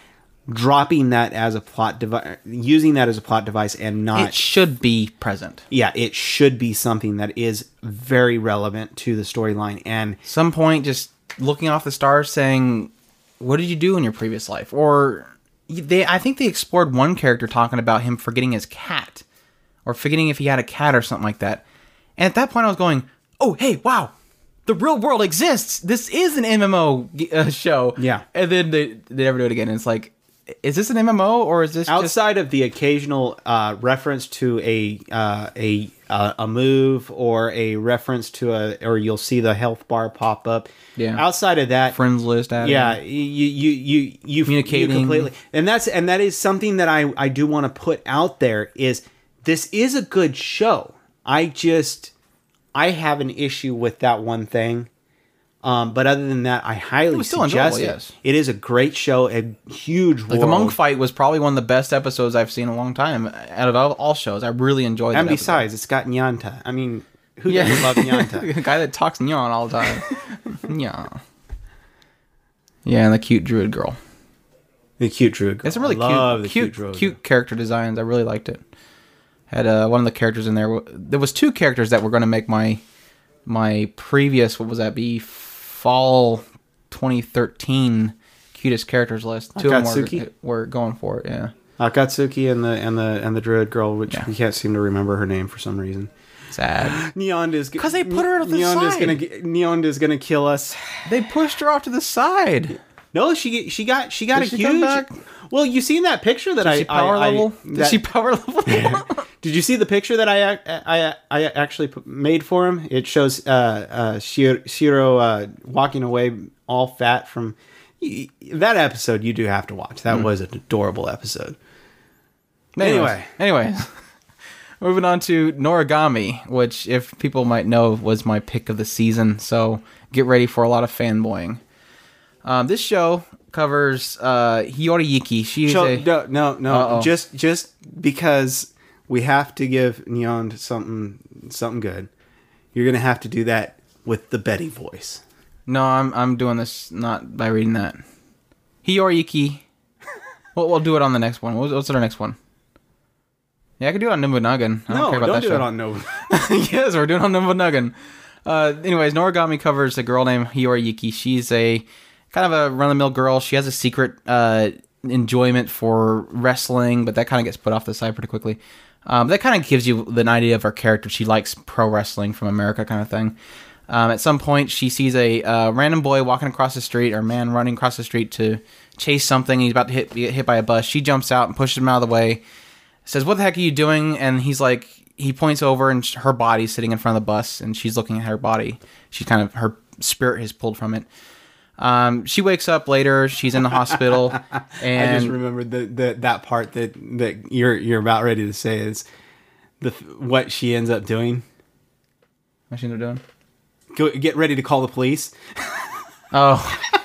dropping that as a plot device using that as a plot device and not It should be present. yeah, it should be something that is very relevant to the storyline and some point just looking off the stars saying what did you do in your previous life? Or they i think they explored one character talking about him forgetting his cat or forgetting if he had a cat or something like that. And at that point i was going oh hey wow the real world exists. This is an mmo uh, show. Yeah. and then they, they never do it again. And it's like is this an mmo or is this just outside of the occasional uh, reference to a uh, a uh, a move or a reference to a or you'll see the health bar pop up. Yeah. Outside of that, friends list added? yeah, you you you you Communicating. you completely, and that's and that is something that I I do want to put out there is this is a good show. I just I have an issue with that one thing. Um, but other than that, I highly was suggest it. yes. It is a great show, a huge like the monk fight was probably one of the best episodes i've seen in a long time out of all, all shows i really enjoyed that And episode. besides, it's got Nyanta. I mean, who Yeah. doesn't love Nyanta? the guy that talks nyan all the time. yeah. Yeah, and the cute druid girl. the cute druid. Girl. It's a really cute, cute, druid cute, character designs. I really liked it. Had uh, one of the characters in there. There was two characters that were going to make my my previous. What was that? Be fall 2013 cutest characters list. Two of them were, were going for it. Yeah, Akatsuki and the and the and the druid girl, which Yeah. we can't seem to remember her name for some reason. sad. Neon is 'Cause they put her on the Neon is side. gonna Neon is gonna kill us. they pushed her off to the side. No, she she got she got Did a she huge. Well, you seen that picture that Did I she power I, I- level? Did she power level? Did you see the picture that I I I actually made for him? It shows uh, uh, Shiroe, Shiroe uh, walking away all fat from that episode. You do have to watch. That was an adorable episode. Anyway, anyway, moving on to Noragami, which, if people might know, was my pick of the season. So get ready for a lot of fanboying. Um, this show covers uh, Hiyori. She's So, a no, no, no. Uh-oh. Just just because we have to give Neon something something good, you're gonna have to do that with the Betty voice. no. I'm I'm doing this not by reading that. Hiyori Yuki. We'll, we'll do it on the next one. What's, what's our next one? Yeah, I could do it on Nimbunagan. I don't no, care about don't that do show. it on no. yes, we're doing on Nimbunagan. Uh, anyways, Noragami covers a girl named Hiyori Yuki. She's a kind of a run of the mill girl. She has a secret uh, enjoyment for wrestling, but that kind of gets put off the side pretty quickly. Um, that kind of gives you an idea of her character. She likes pro wrestling from America, kind of thing. Um, at some point, she sees a uh, random boy walking across the street, or man running across the street to chase something. He's about to hit, get hit by a bus. She jumps out and pushes him out of the way. Says, "What the heck are you doing?" And he's like, he points over, and her body's sitting in front of the bus, and she's looking at her body. She kind of her spirit has pulled from it. Um, she wakes up later. She's in the hospital, and I just remembered the, the that part that that you're you're about ready to say is the what she ends up doing. what's she end up doing? Go get ready to call the police. Oh,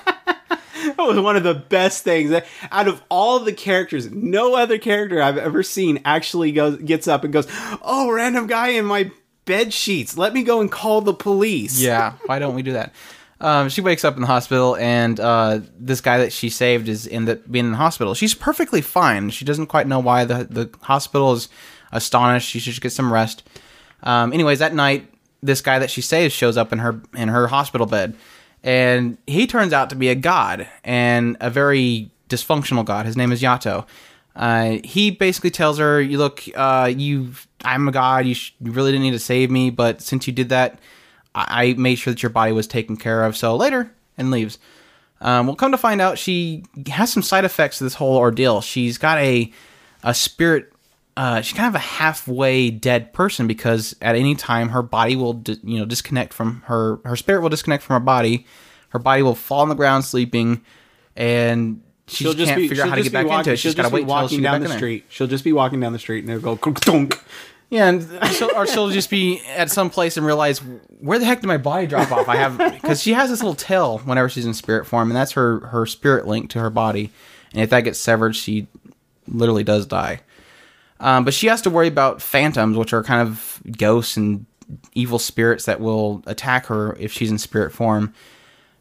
That was one of the best things. Out of all the characters, no other character I've ever seen actually goes gets up and goes, "Oh, random guy in my bed sheets. Let me go and call the police." yeah. Why don't we do that? Um, she wakes up in the hospital, and uh, this guy that she saved is in the being in the hospital. She's perfectly fine. She doesn't quite know why the the hospital is astonished. She should get some rest. Um, anyways, that night, this guy that she saves shows up in her in her hospital bed, and he turns out to be a god and a very dysfunctional god. His name is Yato. Uh, he basically tells her, "You look, uh, you, I'm a god. You, sh- you really didn't need to save me, but since you did that, I, I made sure that your body was taken care of. So later, and leaves. Um, well, come to find out, she has some side effects to this whole ordeal. She's got a a spirit. Uh, she's kind of a halfway dead person because at any time her body will, di- you know, disconnect from her. Her spirit will disconnect from her body. Her body will fall on the ground sleeping, and she'll just can't figure out how to get back into it. She's got to be wait she walking down the street. She'll just be walking down the street and it'll go clunk Yeah, and she'll, or she'll just be at some place and realize where the heck did my body drop off? I have because she has this little tail whenever she's in spirit form, and that's her her spirit link to her body. And if that gets severed, she literally does die. Um, but she has to worry about phantoms, which are kind of ghosts and evil spirits that will attack her if she's in spirit form.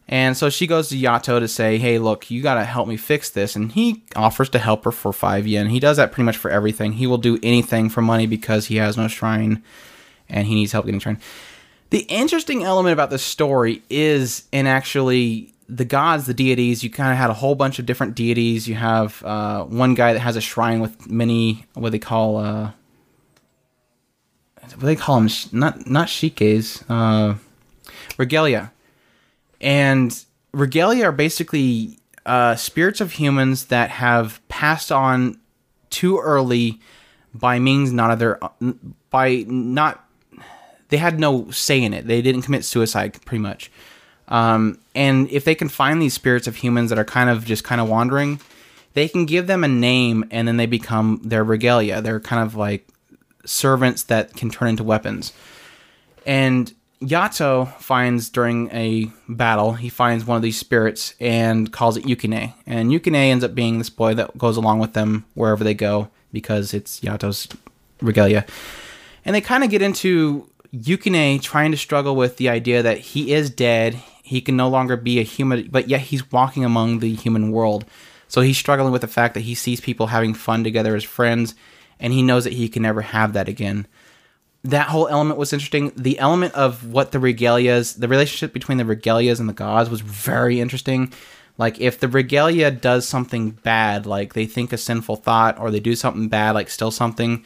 And so she goes to Yato to say, "Hey, look, you got to help me fix this." And he offers to help her for 5 yen. He does that pretty much for everything. He will do anything for money because he has no shrine and he needs help getting shrine. The interesting element about this story is in actually the gods, the deities. You kind of had a whole bunch of different deities. You have uh, one guy that has a shrine with many what they call uh, what they call them not not shikes, uh, regalia and regalia are basically uh, spirits of humans that have passed on too early by means not of their by not they had no say in it. They didn't commit suicide pretty much. Um, and if they can find these spirits of humans that are kind of just kind of wandering they can give them a name and then they become their regalia. They're kind of like servants that can turn into weapons. And Yato finds during a battle, he finds one of these spirits and calls it Yukine. And Yukine ends up being this boy that goes along with them wherever they go because it's Yato's regalia. And they kind of get into Yukine trying to struggle with the idea that he is dead, he can no longer be a human, but yet he's walking among the human world. So he's struggling with the fact that he sees people having fun together as friends, and he knows that he can never have that again that whole element was interesting. The element of what the regalias, the relationship between the regalias and the gods was very interesting. Like if the regalia does something bad, like they think a sinful thought or they do something bad, like steal something,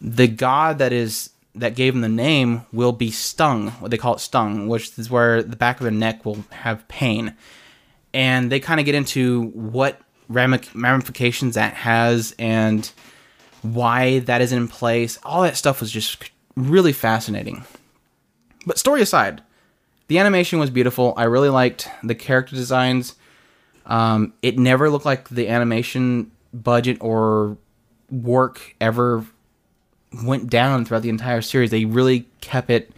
the god that is that gave them the name will be stung. What they call it stung, which is where the back of their neck will have pain. And they kind of get into what ramifications that has and why that isn't in place. All that stuff was just really fascinating. But story aside, the animation was beautiful. I really liked the character designs. Um, it never looked like the animation budget or work ever went down throughout the entire series. They really kept it.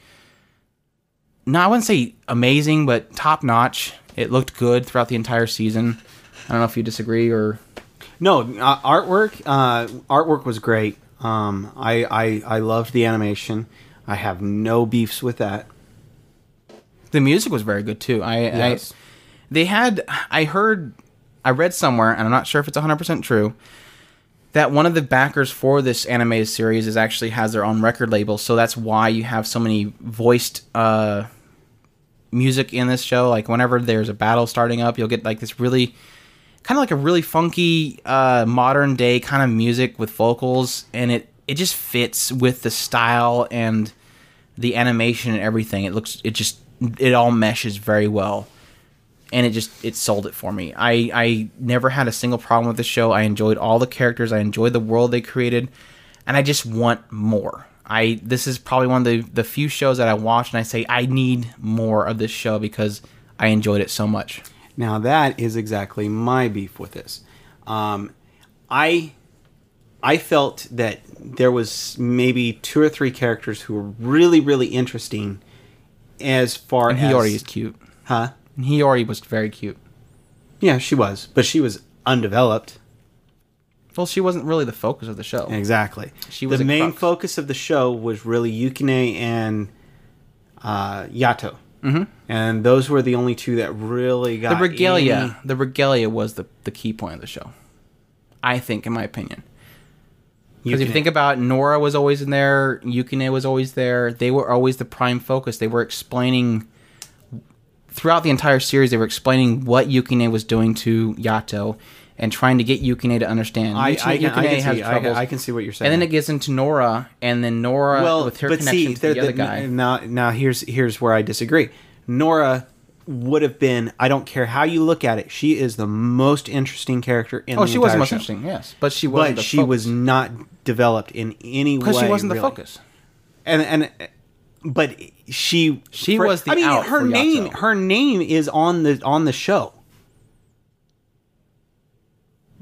No, I wouldn't say amazing, but top notch. It looked good throughout the entire season. I don't know if you disagree or No, uh, artwork. Uh, artwork was great. Um, I, I I loved the animation. I have no beefs with that. the music was very good too. I, Yes. I they had I heard I read somewhere, and I'm not sure if it's 100% true, that one of the backers for this animated series is actually has their own record label. So that's why you have so many voiced uh, music in this show. Like whenever there's a battle starting up, you'll get like this really kind of like a really funky uh, modern day kind of music with vocals, and it it just fits with the style and the animation and everything. It looks it just it all meshes very well and it just it sold it for me. I I never had a single problem with the show. I enjoyed all the characters. I enjoyed the world they created, and I just want more. I this is probably one of the the few shows that I watch and I say I need more of this show because I enjoyed it so much. Now that is exactly my beef with this. Um, I I felt that there was maybe two or three characters who were really really interesting as far And he as already is cute. huh And he already was very cute. yeah she was but she was undeveloped Well, she wasn't really the focus of the show. exactly She was the main crux. focus of the show was really Yukine and uh, Yato mm-hmm. and those were the only two that really got The regalia, any- the regalia was the the key point of the show. I think, in my opinion. Because if you think about it, Nora was always in there, Yukine was always there. They were always the prime focus. They were explaining throughout the entire series. They were explaining what Yukine was doing to Yato and trying to get Yukine to understand. I, I, can, I, can has see, I, can. I can see what you're saying and then it gets into Nora, and then Nora well, with her but connection see, to the there- other guy. Now, now here's here's where I disagree. Nora would have been. I don't care how you look at it. She is the most interesting character in. oh, the she was the most show. interesting, yes, but she wasn't. But the she focus. was not developed in any way because she wasn't the focus. And and but she She was the I mean, her name Yato. her name is on the on the show.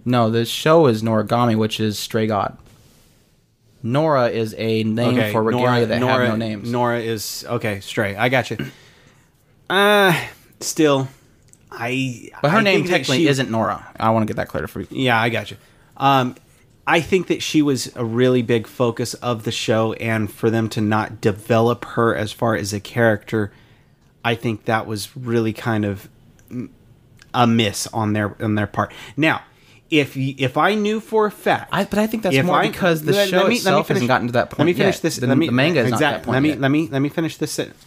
No, the show is Noragami, which is Stray God. Nora is a name for regalia that Nora, have no names. Nora is okay. Stray. I got you. Uh, still, I. but her I name think technically she- isn't Nora. I want to get that clear for you. Yeah, I got you. Um, I think that she was a really big focus of the show, and for them to not develop her as far as a character, I think that was really kind of a miss on their on their part. Now, if if I knew for a fact, I, but I think that's more I- because the let- show let me- let me itself finish- hasn't gotten to that point. Let me finish yet. this. The, let me, the manga is not that point Let me yet. let me let me finish this sentence.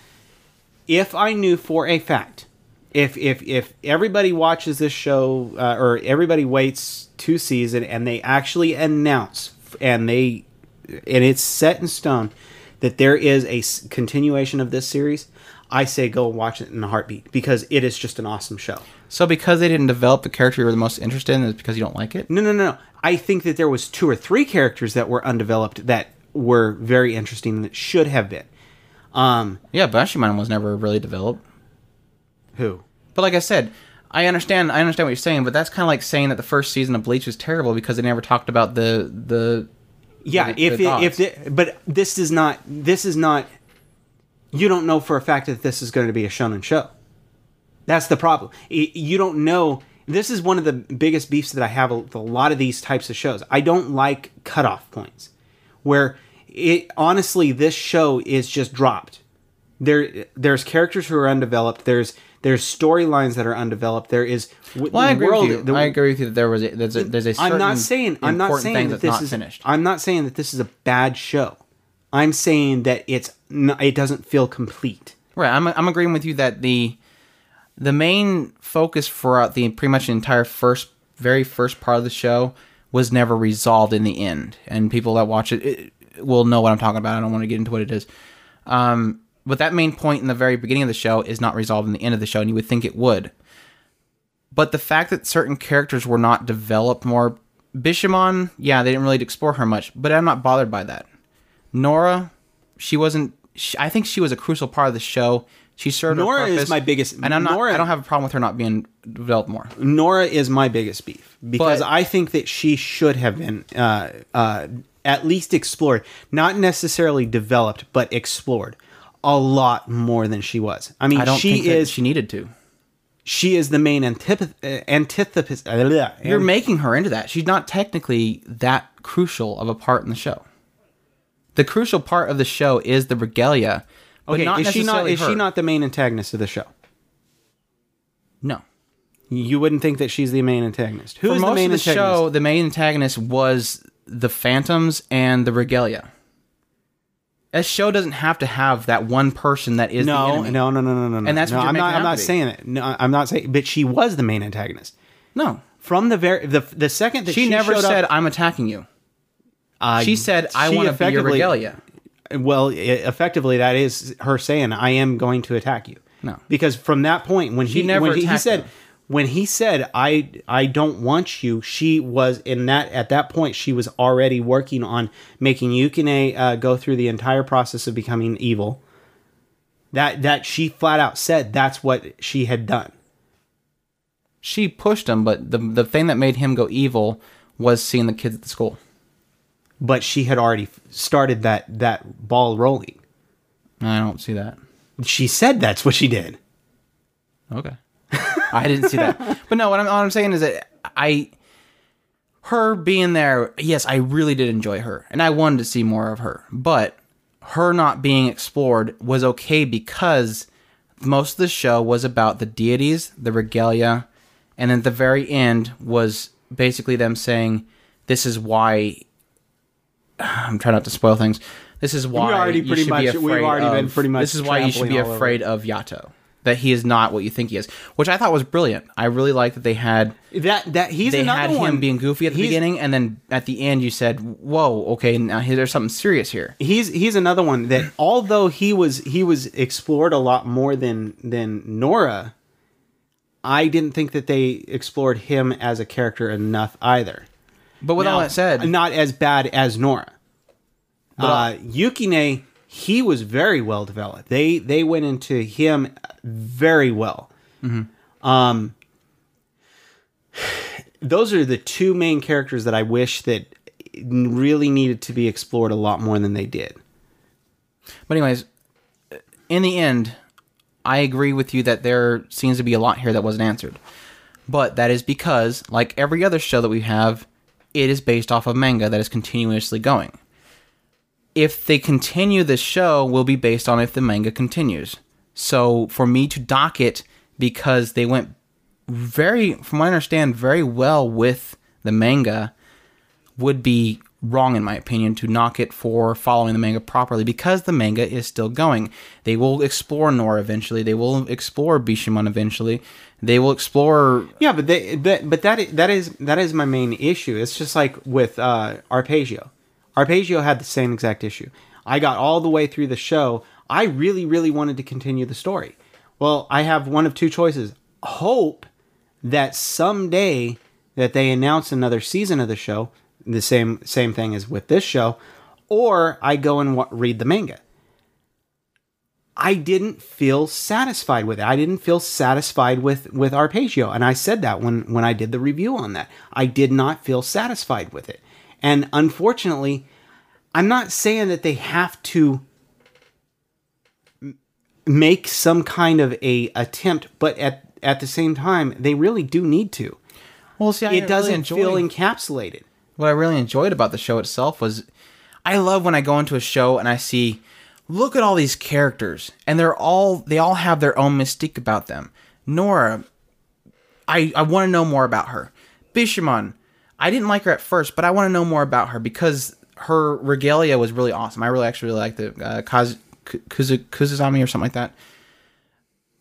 If I knew for a fact, if if if everybody watches this show uh, or everybody waits two season and they actually announce and they and it's set in stone that there is a continuation of this series, I say go watch it in a heartbeat because it is just an awesome show. So because they didn't develop the character you were the most interested in, is because you don't like it? No, no, no, no. I think that there was two or three characters that were undeveloped that were very interesting that should have been. Um, Yeah, Bishamon was never really developed. who? But like I said, I understand. I understand what you're saying, but that's kind of like saying that the first season of Bleach was terrible because they never talked about the the. Yeah, the- if the it, if the, but this is not this is not. You don't know for a fact that this is going to be a shonen show. That's the problem. You don't know. This is one of the biggest beefs that I have with a lot of these types of shows. I don't like cutoff points, where it honestly this show is just dropped. There, there's characters who are undeveloped. There's there's storylines that are undeveloped. There is w- Well, I agree world- with you. the- I agree with you that there was a, there's a there's a certain I'm not saying I'm not saying that this is finished. I'm not saying that this is a bad show. I'm saying that it's it doesn't feel complete. Right, I'm I'm agreeing with you that the the main focus for the pretty much the entire first very first part of the show was never resolved in the end, and people that watch it, it will know what I'm talking about. I don't want to get into what it is. Um, but that main point in the very beginning of the show is not resolved in the end of the show, and you would think it would. But the fact that certain characters were not developed more, Bishamon, yeah, they didn't really explore her much, but I'm not bothered by that. Nora, she wasn't. She, I think she was a crucial part of the show. She served. her Nora is my biggest- and I'm not. Nora- I don't have a problem with her not being developed more. Nora is my biggest beef because But- I think that she should have been uh, uh, at least explored, not necessarily developed, but explored a lot more than she was. I mean, I she is she needed to. she is the main uh, antithesis. Uh, You're making her into that. She's not technically that crucial of a part in the show. The crucial part of the show is the regalia. But okay, not is she not is her. she not the main antagonist of the show? No. You wouldn't think that she's the main antagonist. Who's For most the main of the antagonist? show, the main antagonist was the Phantoms and the Regalia. A show doesn't have to have that one person that is the No, enemy. no, no, no, no, no, no. And that's what no, you're I'm making not. it I'm out not to be. saying it. No, I'm not saying. But she was the main antagonist no. from the very the the second that She, she, never showed said, Up, "I'm attacking you." Uh, She said, "I want to be your Regalia." Well, i effectively, that is her saying, "I am going to attack you." No. because from that point when She he never when he, he said them. when he said I I don't want you, she was in that at that point she was already working on making Yukine uh, go through the entire process of becoming evil. That that she flat out said that's what she had done. She pushed him, but the the thing that made him go evil was seeing the kids at the school. But she had already started that that ball rolling. I don't see that. She said that's what she did. Okay. I didn't see that. But no, what I'm, what I'm saying is that I, her being there, yes, I really did enjoy her. And I wanted to see more of her. But her not being explored was okay because most of the show was about the deities, the regalia, and then at the very end was basically them saying, this is why. I'm trying not to spoil things. This is why already you pretty should be much- we've afraid already been of- pretty much This is why you should be over afraid of Yato. That he is not what you think he is, which I thought was brilliant. I really like that they had That that he's they had him being goofy at the He's- beginning, and then at the end you said, "Whoa, okay, now there's something serious here." he's he's another one that although he was he was explored a lot more than than Nora, I didn't think that they explored him as a character enough either. But with all that said, not as bad as Nora. Uh, Yukine, he was very well developed. They they went into him very well. Um, those are the two main characters that I wish that really needed to be explored a lot more than they did. But anyways, in the end, I agree with you that there seems to be a lot here that wasn't answered. But that is because, like every other show that we have, it is based off of manga that is continuously going. If they continue this show, will be based on if the manga continues. So for me to dock it because they went very, from what I understand, very well with the manga, would be wrong in my opinion to knock it for following the manga properly because the manga is still going. They will explore Nora eventually. They will explore Bishamon eventually. They will explore Yeah, but they, that but that that is that is my main issue. It's just like with uh, Arpeggio. Arpeggio had the same exact issue. I got all the way through the show. I really, really wanted to continue the story. Well, I have one of two choices: hope that someday that they announce another season of the show, the same same thing as with this show, or I go and wa- read the manga. I didn't feel satisfied with it. I didn't feel satisfied with with Arpeggio, and I said that when when I did the review on that. I did not feel satisfied with it, and unfortunately, I'm not saying that they have to m- make some kind of a attempt, but at at the same time, they really do need to. Well, see, I it doesn't really feel encapsulated. What I really enjoyed about the show itself was I love when I go into a show and I see look at all these characters and they're all they all have their own mystique about them. Nora I I want to know more about her. Bishamon I didn't like her at first, but I want to know more about her because her regalia was really awesome. I really actually really liked the uh, Kaz, Kuzu, Kuzuzami or something like that.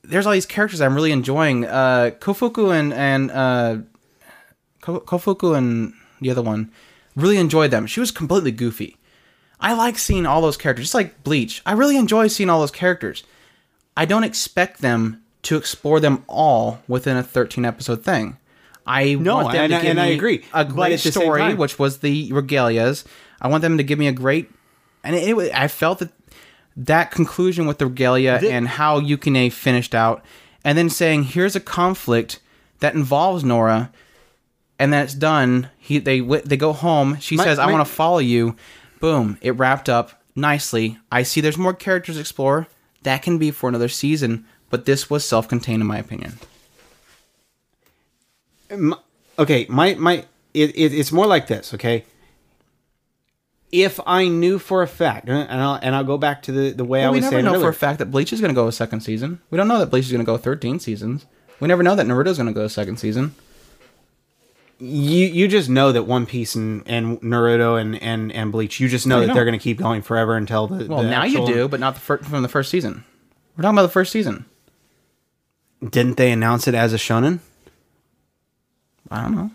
There's all these characters I'm really enjoying. Uh, Kofuku and and uh, Kofuku and the other one really enjoyed them. She was completely goofy. I like seeing all those characters, just like Bleach. I really enjoy seeing all those characters. I don't expect them to explore them all within a 13 episode thing. I No, want them and to I- give and I me agree. a great story, which was the regalias. I want them to give me a great, and it, it I felt that that conclusion with the regalia The- and how Yukine finished out, and then saying here's a conflict that involves Nora, and then it's done. He they they go home. She My- says, "I want to follow you." Boom! It wrapped up nicely. I see. There's more characters to explore. That can be for another season, but this was self-contained in my opinion. M- okay, my my it, it, it's more like this. Okay, if I knew for a fact, and I'll and I'll go back to the the way I was saying. we never know earlier. for a fact that Bleach is going to go a second season. We don't know that Bleach is going to go 13 seasons. We We never know that Naruto is going to go a second season. You you just know that One Piece and, and Naruto and, and, and Bleach, you just know that they're going to keep going forever until the. Well, the now actual- you do, but not the fir- from the first season. We're talking about the first season. Didn't they announce it as a shonen? I don't know.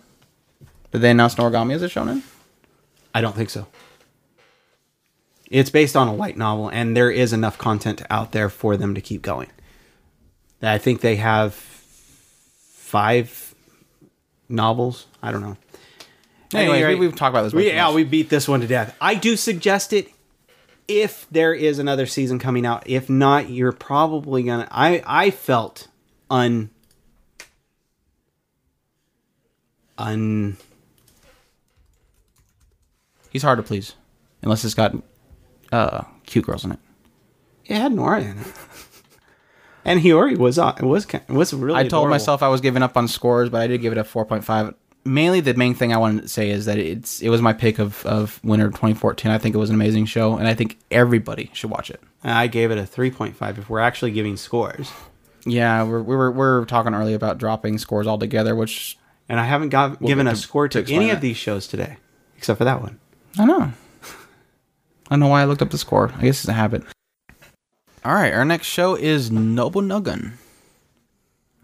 Did they announce Noragami as a shonen? I don't think so. It's based on a light novel, and there is enough content out there for them to keep going. I think they have five novels. I don't know. Anyway, we, we've talked about this. We, yeah, we beat this one to death. I do suggest it if there is another season coming out. If not, you're probably gonna. I I felt un un. He's hard to please, unless it's got uh, cute girls in it. It had Nora in it. And Hiyori was on. It was was really. I told adorable. myself I was giving up on scores, but I did give it a 4.5. Mainly, the main thing I wanted to say is that it's it was my pick of of winter 2014. I think it was an amazing show, and I think everybody should watch it. I gave it a three point five. If we're actually giving scores, Yeah, we're, we were we were talking earlier about dropping scores altogether, which and I haven't got given a to- score to to, any that. of these shows today, except for that one. I know. I don't know why I looked up the score. I guess it's a habit. All right, our next show is Nobunagun.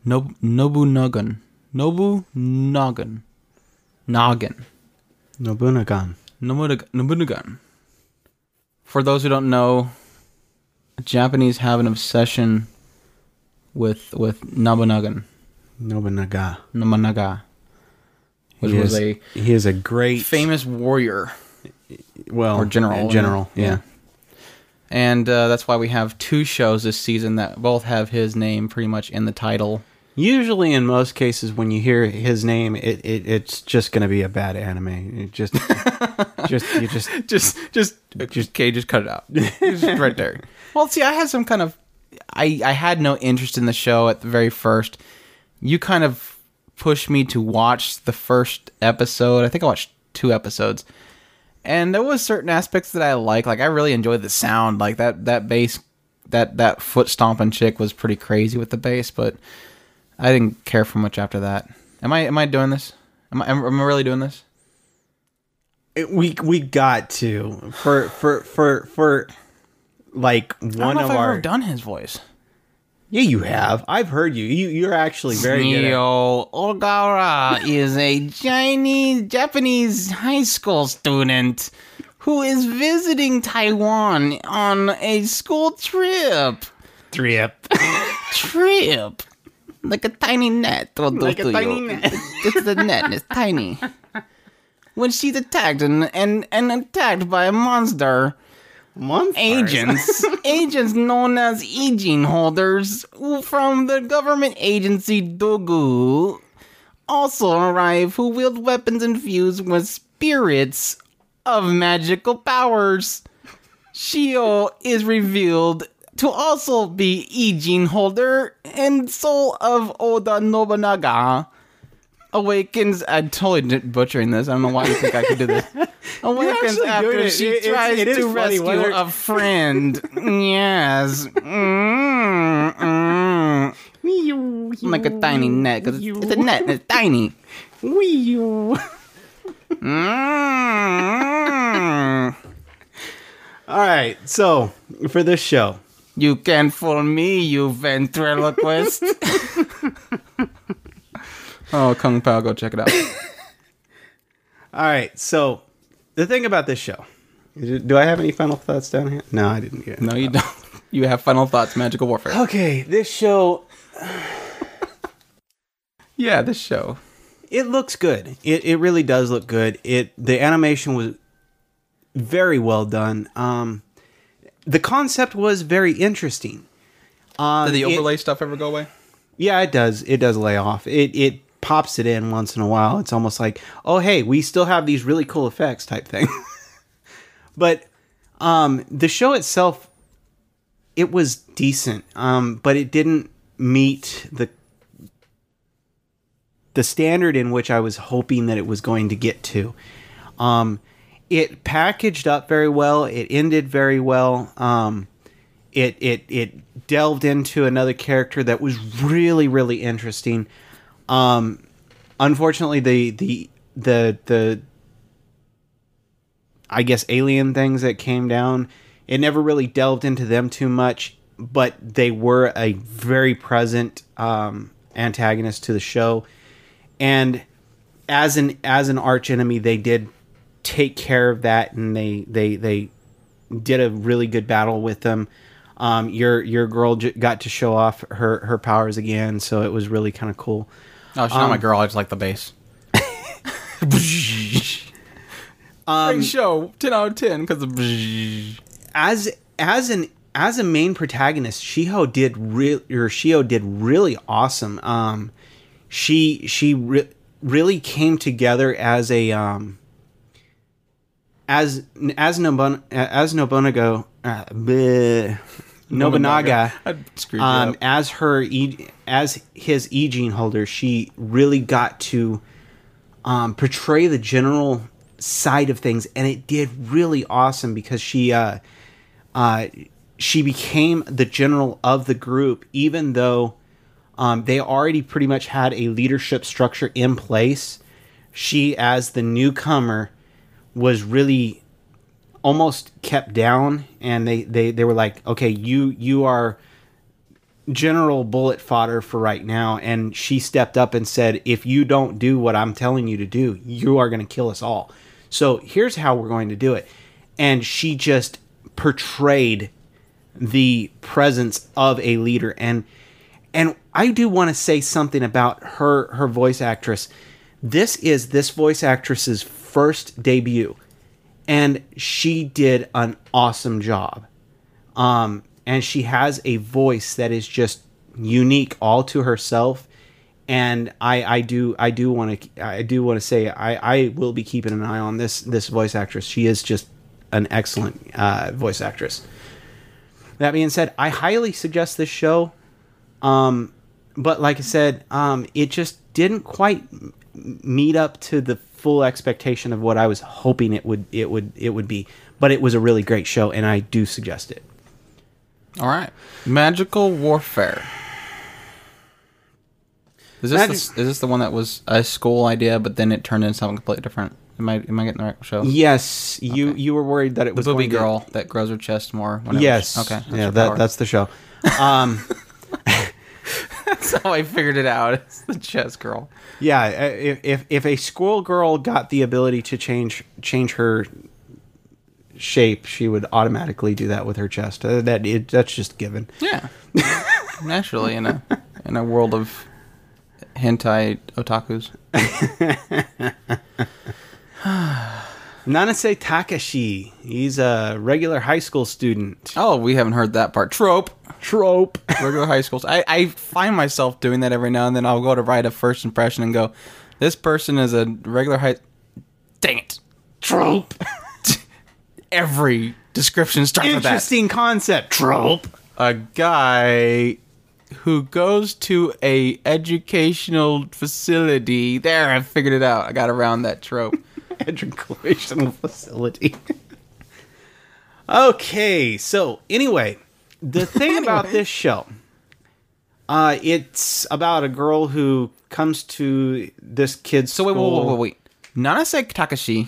Nob Nobunagun. Nobunagun. Noggin. Nobunagun. Nobunag- Nobunagun. For those who don't know, Japanese have an obsession with with Nobunagan. Nobunaga. Nobunaga. Which he was is, a he is a great famous warrior. well or general, general. yeah. Yeah. And uh, that's why we have two shows this season that both have his name pretty much in the title. Usually, in most cases, when you hear his name, it, it it's just going to be a bad anime. It just, just you just Just, just, just, okay, just cut it out. Just right there. Well, see, I had some kind of, I, I had no interest in the show at the very first. You kind of pushed me to watch the first episode. I think I watched two episodes, and there was certain aspects that I like. Like I really enjoyed the sound. Like that, that bass, that that foot stomping chick was pretty crazy with the bass, but I didn't care for much after that. Am I, am I doing this? Am I, am I really doing this? it- we we got to for for for for like one of I've our done his voice. Yeah you have I've heard you you you're actually very good at, Neo Ogara is a Chinese Japanese high school student who is visiting Taiwan on a school trip. trip Trip. Like a tiny net. will do Like a tiny you. net. It's the net. It's tiny. When she's attacked and, and, and attacked by a monster, month agents, agents known as E-Gene holders from the government agency DOGOO, also arrive who wield weapons infused with spirits of magical powers. Shio is revealed to also be E-Gene holder and soul of Oda Nobunaga. Awakens. I'm totally butchering this. I don't know why you think I could do this. Awakens after at it. she It- tries to rescue whether- a friend. yes. Mm, mm. Like a tiny net, because it's, it's a net and it's tiny. Mm. all right so for this show You can fool me, you ventriloquist. Oh, Kung Pao, go check it out. all right so the thing about this show, do I have any final thoughts down here no I didn't get. No, you don't. You have final thoughts, magical warfare. okay this show Yeah, this show. it looks good. It it really does look good. It the animation was very well done. Um, the concept was very interesting. Um, Did the it- overlay stuff ever go away? yeah, it does. It does lay off. It it pops it in once in a while. It's almost like, oh hey, we still have these really cool effects type thing. but um, the show itself, it was decent. Um, but it didn't meet the the standard in which I was hoping that it was going to get to. Um, it packaged up very well. It ended very well. Um, it it it delved into another character that was really really interesting. Um, unfortunately, the the the the I guess alien things that came down, it never really delved into them too much, but they were a very present um, antagonist to the show, and as an as an arch enemy, they did take care of that, and they they they did a really good battle with them. Um, your your girl got to show off her her powers again, so it was really kind of cool. Oh, she's not my girl. I just like the bass. um, Great show. Ten out of ten because as as an as a main protagonist, Shiho did real or Shio did really awesome. Um, she she re- really came together as a um as as Nobun as Nobunaga uh, bleh, Nobunaga you um, as her e, as his e gene holder, she really got to um, portray the general side of things, and it did really awesome because she uh, uh, she became the general of the group, even though um, they already pretty much had a leadership structure in place. She, as the newcomer, was really almost kept down, and they they they were like, okay, you you are general bullet fodder for right now. And she stepped up and said if you don't do what i'm telling you to do you are going to kill us all. So here's how we're going to do it. And she just portrayed the presence of a leader. And and i do want to say something about her her voice actress. This is this voice actress's first debut and she did an awesome job um, and she has a voice that is just unique all to herself and I, I do I do want to I do want to say I, I will be keeping an eye on this this voice actress. She is just an excellent uh, voice actress. That being said, I highly suggest this show. Um, but like I said, um, it just didn't quite meet up to the full expectation of what I was hoping it would it would it would be. But it was a really great show, and I do suggest it. All right, magical warfare. Is this Magic- the, is this the one that was a school idea, but then it turned into something completely different? Am I am I getting the right show? Yes, you you were worried that it The was booby going to- girl that grows her chest more. whenever Yes. okay. yeah, her that, power. that's the show. Um, that's how I figured it out. It's the chest girl. yeah, uh, if, if if a squirrel girl got the ability to change change her shape, she would automatically do that with her chest. Uh, that it, that's just given. Yeah. Naturally, in a in a world of hentai otakus. Nanase Takashi, he's a regular high school student. Oh, we haven't heard that part. Trope. Trope. Regular high schools. I, I find myself doing that every now and then. I'll go to write a first impression and go, this person is a regular high. Dang it. Trope. Every description starts with that. Interesting concept. Trope. A guy who goes to a educational facility. There, I figured it out. I got around that trope. educational facility. okay, so anyway, the thing about this show, uh, it's about a girl who comes to this kid's So wait, wait, wait, wait, wait. Nanase Takashi,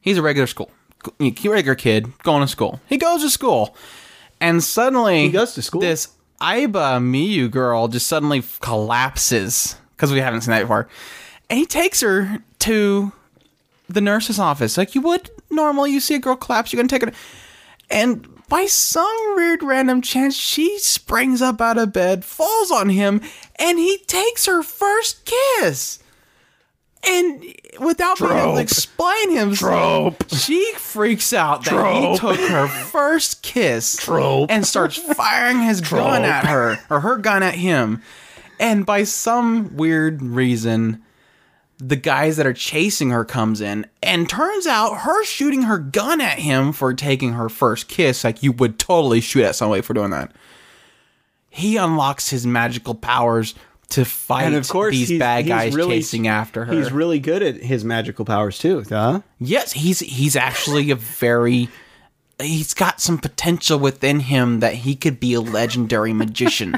he's a regular school, regular kid going to school. He goes to school, and suddenly He goes to school? This Aiba Miyu girl just suddenly collapses because we haven't seen that before, and he takes her to the nurse's office like you would normally. You see a girl collapse, you're gonna take her, and by some weird random chance, she springs up out of bed, falls on him, and he takes her first kiss. And without being able to explain himself, she freaks out that he took her first kiss Trope. and starts firing his gun at her, or her gun at him. And by some weird reason, the guys that are chasing her comes in, and turns out her shooting her gun at him for taking her first kiss, like you would totally shoot at somebody for doing that. He unlocks his magical powers to fight And of course, these he's- bad guys really- chasing after her. He's really good at his magical powers too, huh? Yes, he's he's actually a very he's got some potential within him that he could be a legendary magician.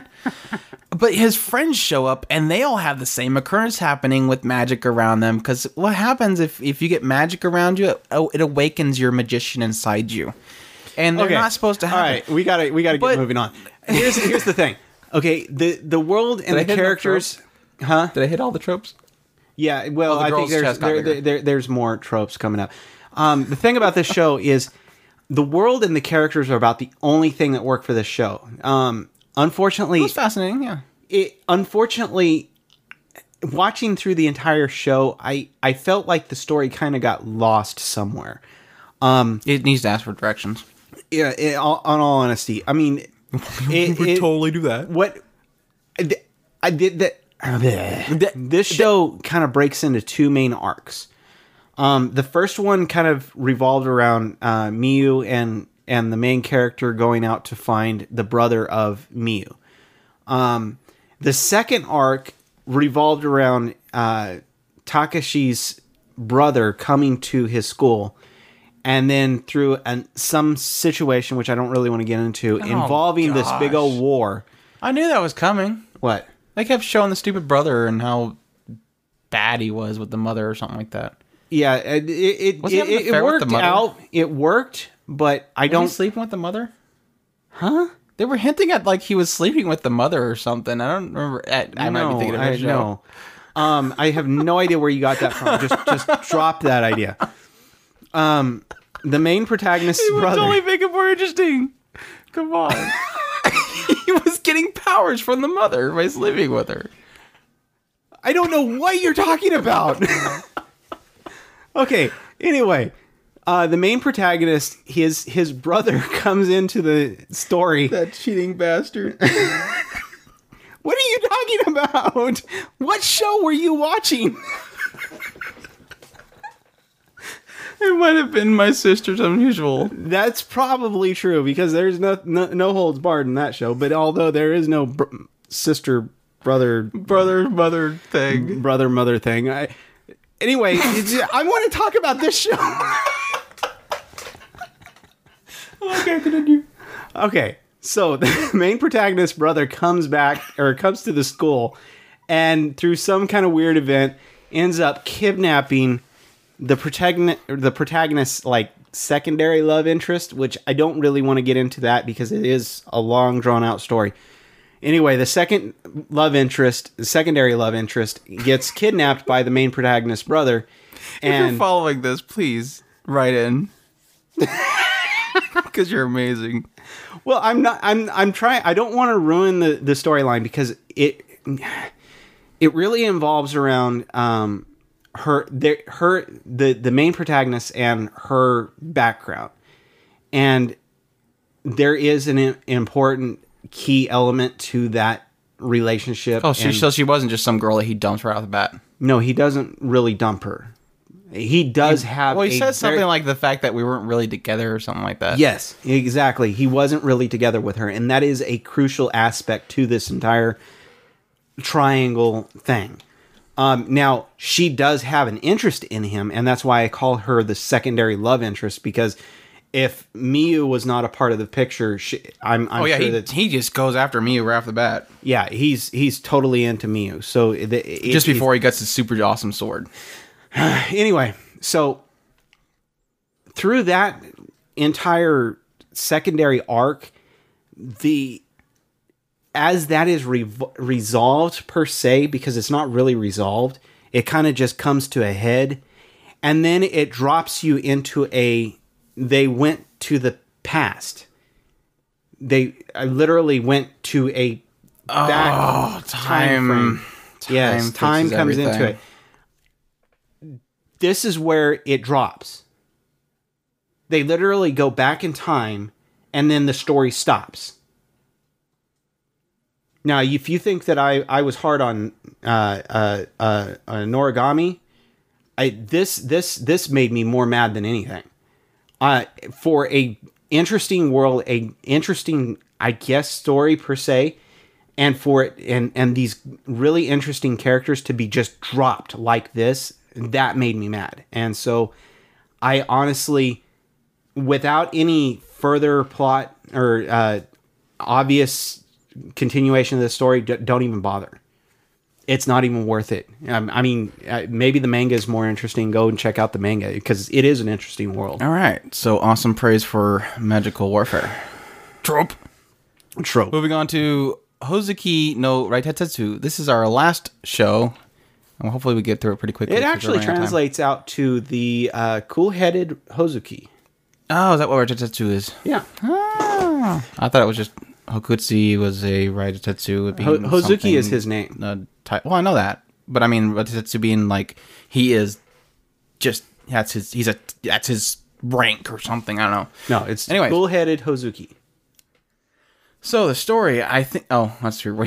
But his friends show up and they all have the same occurrence happening with magic around them because what happens if, if you get magic around you it, oh, it awakens your magician inside you and they're not supposed to have All it. we gotta we gotta But- get moving on. Here's here's the thing. Okay, the the world and I the hit enough characters, huh? did i hit all the tropes Yeah, well, Oh, I think there's there, there, there- there's more tropes coming up. Um, the thing about this show is the world and the characters are about the only thing that work for this show. Um, unfortunately, it was fascinating yeah it unfortunately watching through the entire show, I I felt like the story kind of got lost somewhere. Um, it needs to ask for directions Yeah, it, all, on all honesty, I mean, it, it- totally do that what I did that. This show kind of breaks into two main arcs. Um, the first one kind of revolved around uh, Miyu and and the main character going out to find the brother of Miyu. Um, the second arc revolved around uh, Takashi's brother coming to his school, and then through an, some situation which I don't really want to get into, involving this big old war. i knew that was coming What? they kept showing the stupid brother and how bad he was with the mother or something like that Yeah, it it, it, it, affair with the worked out. It worked, but I Don't don't. he sleeping with the mother? Huh? They were hinting at like he was sleeping with the mother or something. I don't remember. I, I might be thinking of I a show. know. Um, I have no idea where you got that from. Just just drop that idea. Um, the main protagonist's It would brother. only make it more interesting. Come on. he was getting powers from the mother by sleeping with her. I don't know what you're talking about. okay. Anyway, uh, the main protagonist, his his brother comes into the story. That cheating bastard. What are you talking about? What show were you watching? it might have been my sister's unusual. That's probably true because there's no no, no holds barred in that show. But although there is no br- sister brother Brother mother thing. brother mother thing, I anyway I want to talk about this show. Okay, continue. okay, so the main protagonist's brother comes back or comes to the school, and through some kind of weird event, ends up kidnapping the protagonist. The protagonist's like secondary love interest, which I don't really want to get into that because it is a long drawn out story. Anyway, the second love interest, the secondary love interest, gets kidnapped by the main protagonist's brother, if you're and following this, please write in. Because you're amazing. Well, I'm not. I'm. I'm trying. I don't want to ruin the the storyline because it it really involves around um her there her the the main protagonist and her background, and there is an important key element to that relationship. Oh, she, so she wasn't just some girl that he dumped right off the bat. no, he doesn't really dump her. He does have. Well, he says something very- like the fact that we weren't really together or something like that. Yes, exactly. He wasn't really together with her, and that is a crucial aspect to this entire triangle thing. Um, now, she does have an interest in him, and that's why I call her the secondary love interest because if Miyu was not a part of the picture, she, I'm, I'm Oh yeah, sure he, he just goes after me right off the bat. yeah, he's he's totally into Miyu. So the, it- Just before he gets his super awesome sword. anyway, so through that entire secondary arc, the as that is rev- resolved per se, because it's not really resolved, it kind of just comes to a head, and then it drops you into a. They went to the past. They I literally went to a back Oh, time. frame. yes, time comes into it. This is where it drops. They literally go back in time, and then the story stops. Now, if you think that I, I was hard on uh, uh, uh, uh, Noragami, I this this this made me more mad than anything. Uh, for a interesting world, a interesting I guess story per se, and for it and and these really interesting characters to be just dropped like this, that made me mad. And so, I honestly, without any further plot or uh, obvious continuation of the story, d- don't even bother. It's not even worth it. Um, I mean, uh, maybe the manga is more interesting. Go and check out the manga because it is an interesting world. All right. So awesome praise for magical warfare. Trope. Trope. Moving on to Hozuki no Reitetsu. This is our last show. And hopefully we get through it pretty quickly. It actually out translates out to the uh, cool-headed Hozuki. Oh, is that what Reitetsu is? Yeah, Ah, I thought it was just Hokutsu was a Reitetsu. Would be Ho- Hozuki is his name. Uh, ty- well, I know that, but I mean Reitetsu being like he is just that's his he's a that's his rank or something. I don't know. No, it's Anyways. cool-headed Hozuki. So the story, I think. Oh, that's true.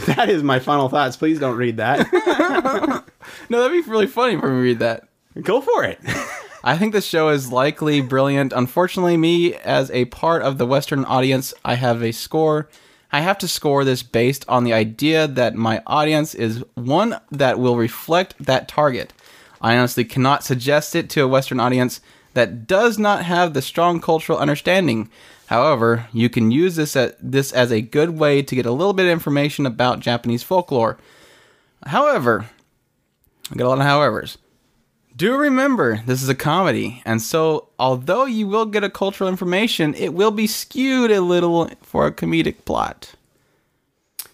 That is my final thoughts. Please don't read that. no, that'd be really funny for me to read that. Go for it. I think the show is likely brilliant. Unfortunately, me as a part of the Western audience, I have a score. I have to score this based on the idea that my audience is one that will reflect that target. I honestly cannot suggest it to a Western audience that does not have the strong cultural understanding. However, you can use this as, this as a good way to get a little bit of information about Japanese folklore. However, I got a lot of howevers. Do remember, this is a comedy, and so although you will get a cultural information, it will be skewed a little for a comedic plot.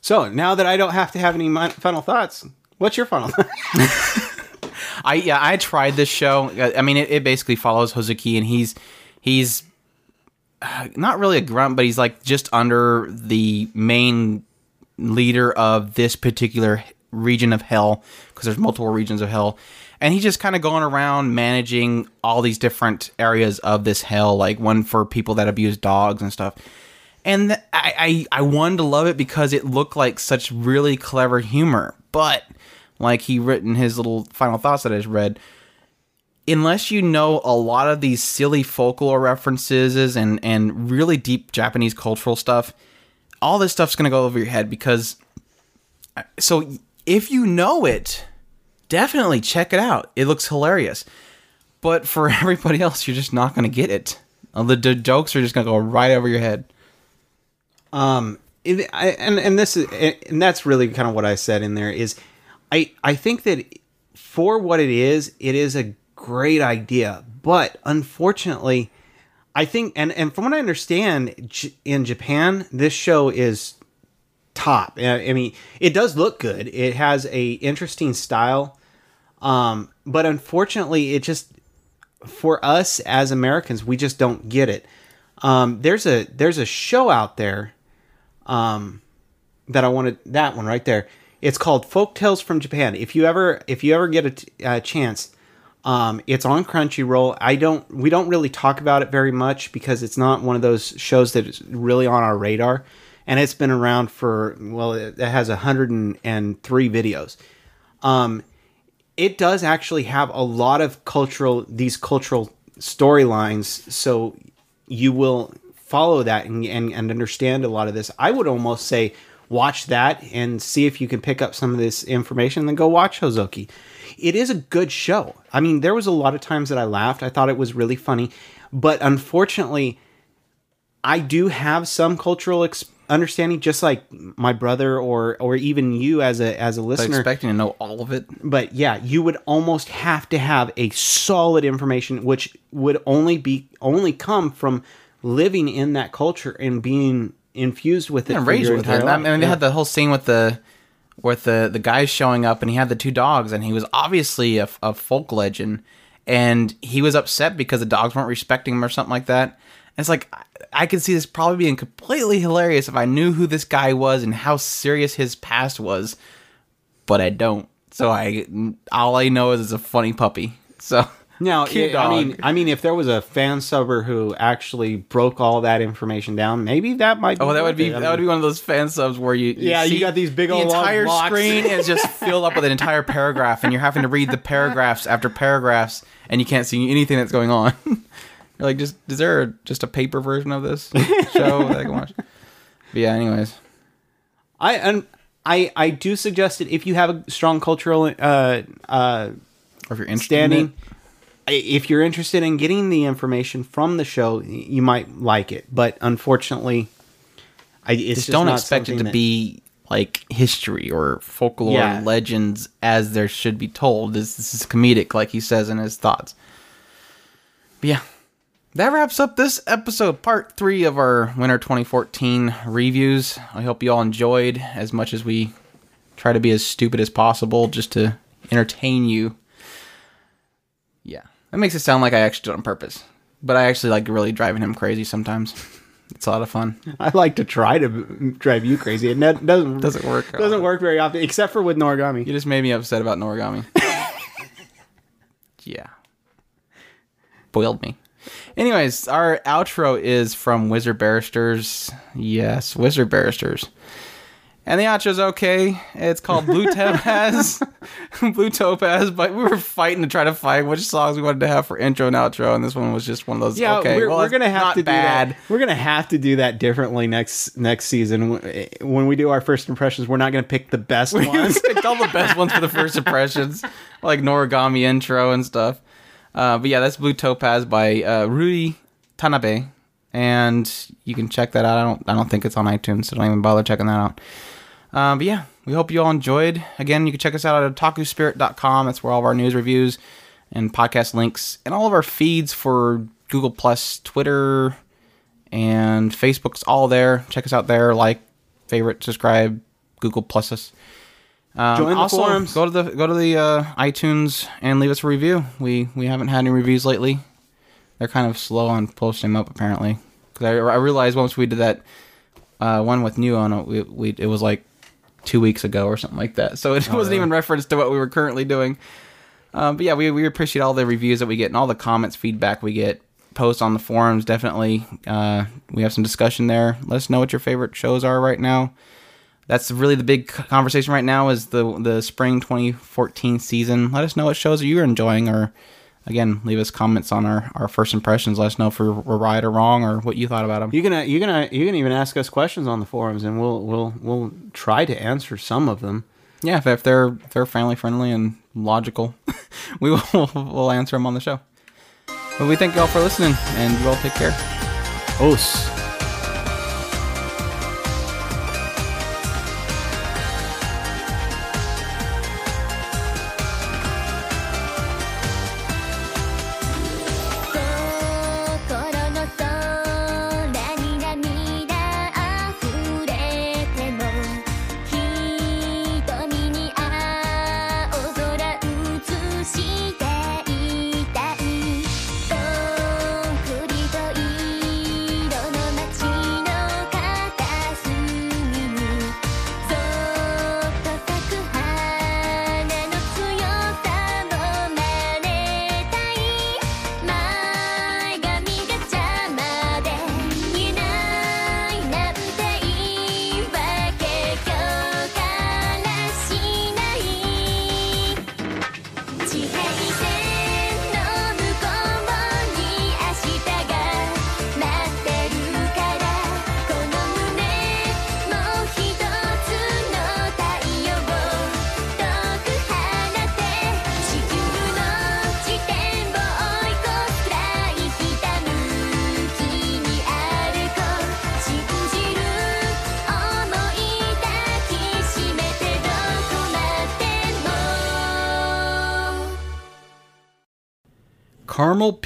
So now that I don't have to have any final thoughts, what's your final? I yeah, I tried this show. I mean, it, it basically follows Hozuki, and he's he's not really a grunt, but he's like just under the main leader of this particular region of hell because there's multiple regions of hell. And he's just kind of going around managing all these different areas of this hell, like one for people that abuse dogs and stuff. And I, I, I wanted to love it because it looked like such really clever humor. But like he written his little final thoughts that I just read, unless you know a lot of these silly folklore references and and really deep Japanese cultural stuff, all this stuff's gonna go over your head because. So if you know it, definitely check it out. It looks hilarious. But for everybody else, you're just not gonna get it. Uh, The, the jokes are just gonna go right over your head. um, it, I, and and this is and that's really kind of what I said in there is, I I think that for what it is, it is a great idea, but unfortunately, I think and and from what I understand, in Japan, this show is top. I I mean, it does look good. It has a interesting style, um, but unfortunately, it just for us as Americans, we just don't get it. Um, there's a there's a show out there, um, that I wanted that one right there. It's called Folk Tales from Japan. If you ever if you ever get a, t- a chance, um, it's on Crunchyroll. I don't we don't really talk about it very much because it's not one of those shows that is really on our radar, and it's been around for well it, it has hundred and three videos. Um, it does actually have a lot of cultural these cultural storylines so you will follow that and, and, and understand a lot of this i would almost say watch that and see if you can pick up some of this information and then go watch Hozuki it is a good show i mean there was a lot of times that i laughed i thought it was really funny but unfortunately i do have some cultural ex- understanding just like my brother or or even you as a as a But listener expecting to know all of it. but yeah, you would almost have to have a solid information, which would only be only come from living in that culture and being infused with it. and for raised your with it. I life. mean, they had the whole scene with the with the the guys showing up, and he had the two dogs, and he was obviously a, a folk legend, and he was upset because the dogs weren't respecting him or something like that. And it's like I, I could see this probably being completely hilarious if I knew who this guy was and how serious his past was, but I don't. So I all I know is it's a funny puppy. So Now, Cute I mean, I mean, if there was a fan subber who actually broke all that information down, maybe that might. Be Oh, that would be it. I that would mean, be one of those fan subs where you, Yeah, you got these big the old entire screen is just filled up with an entire paragraph, and you're having to read the paragraphs after paragraphs, and you can't see anything that's going on. you're like, just is there a, just a paper version of this show that I can watch? But yeah, anyways, I and I I do suggest it if you have a strong cultural uh uh or if you're interested standing. in it, I- if you're interested in getting the information from the show, you might like it. But unfortunately, I it's just just don't expect it to that- be like history or folklore Yeah. legends as there should be told. This, this is comedic, like he says in his thoughts. But yeah, that wraps up this episode, part three of our winter 2014 reviews. I hope you all enjoyed as much as we try to be as stupid as possible just to entertain you. Yeah, that makes it sound like I actually do it on purpose, but I actually like really driving him crazy sometimes. It's a lot of fun. I like to try to drive you crazy. It doesn't Doesn't work. doesn't work very often, except for with Noragami. You just made me upset about Noragami. yeah. Boiled me. Anyways, our outro is from Wizard Barristers. Yes, Wizard Barristers. And the outro's okay. It's called Blue Topaz. Blue Topaz, but we were fighting to try to find which songs we wanted to have for intro and outro, and this one was just one of those. Yeah, okay, we're, well, we're gonna have to bad. do that. We're gonna have to do that differently next next season. When we do our first impressions, we're not gonna pick the best We ones. picked all the best ones for the first impressions, like Noragami intro and stuff. Uh, but yeah, that's Blue Topaz by uh, Rui Tanabe, and you can check that out. I don't, I don't think it's on iTunes, so don't even bother checking that out. Um, but yeah, we hope you all enjoyed. Again, you can check us out at otakuspirit.com. That's where all of our news reviews and podcast links and all of our feeds for Google Plus, Twitter, and Facebook's all there. Check us out there. Like, favorite, subscribe, Google Plus us. Um, Join the also, forums. Go to the go to the uh, iTunes and leave us a review. We we haven't had any reviews lately. They're kind of slow on posting them up apparently. Because I, I realized once we did that uh, one with New on it, we, we it was like two weeks ago or something like that. So it wasn't even referenced to what we were currently doing. Um, but yeah, we, we appreciate all the reviews that we get and all the comments, feedback we get. Post on the forums, definitely. Uh, we have some discussion there. Let us know what your favorite shows are right now. That's really the big conversation right now is the the spring 2014 season. Let us know what shows you're enjoying, or again, leave us comments on our, our first impressions. Let us know if we're, we're right or wrong, or what you thought about them. You can uh, you can uh, you can even ask us questions on the forums, and we'll we'll we'll try to answer some of them. yeah, if, if they're if they're family friendly and logical, we will we'll answer them on the show. But we thank you all for listening, and you all take care. Os.「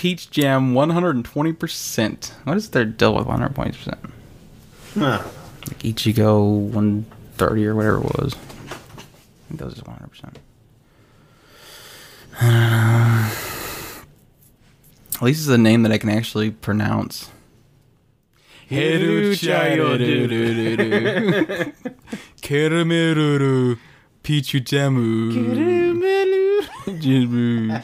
Peach Jam 120%. What is their deal with 120%? Huh. Like Ichigo 130 or whatever it was. I think that was just 100%. At least it's a name that I can actually pronounce. Caramelu Pichu Jamu. Jamu.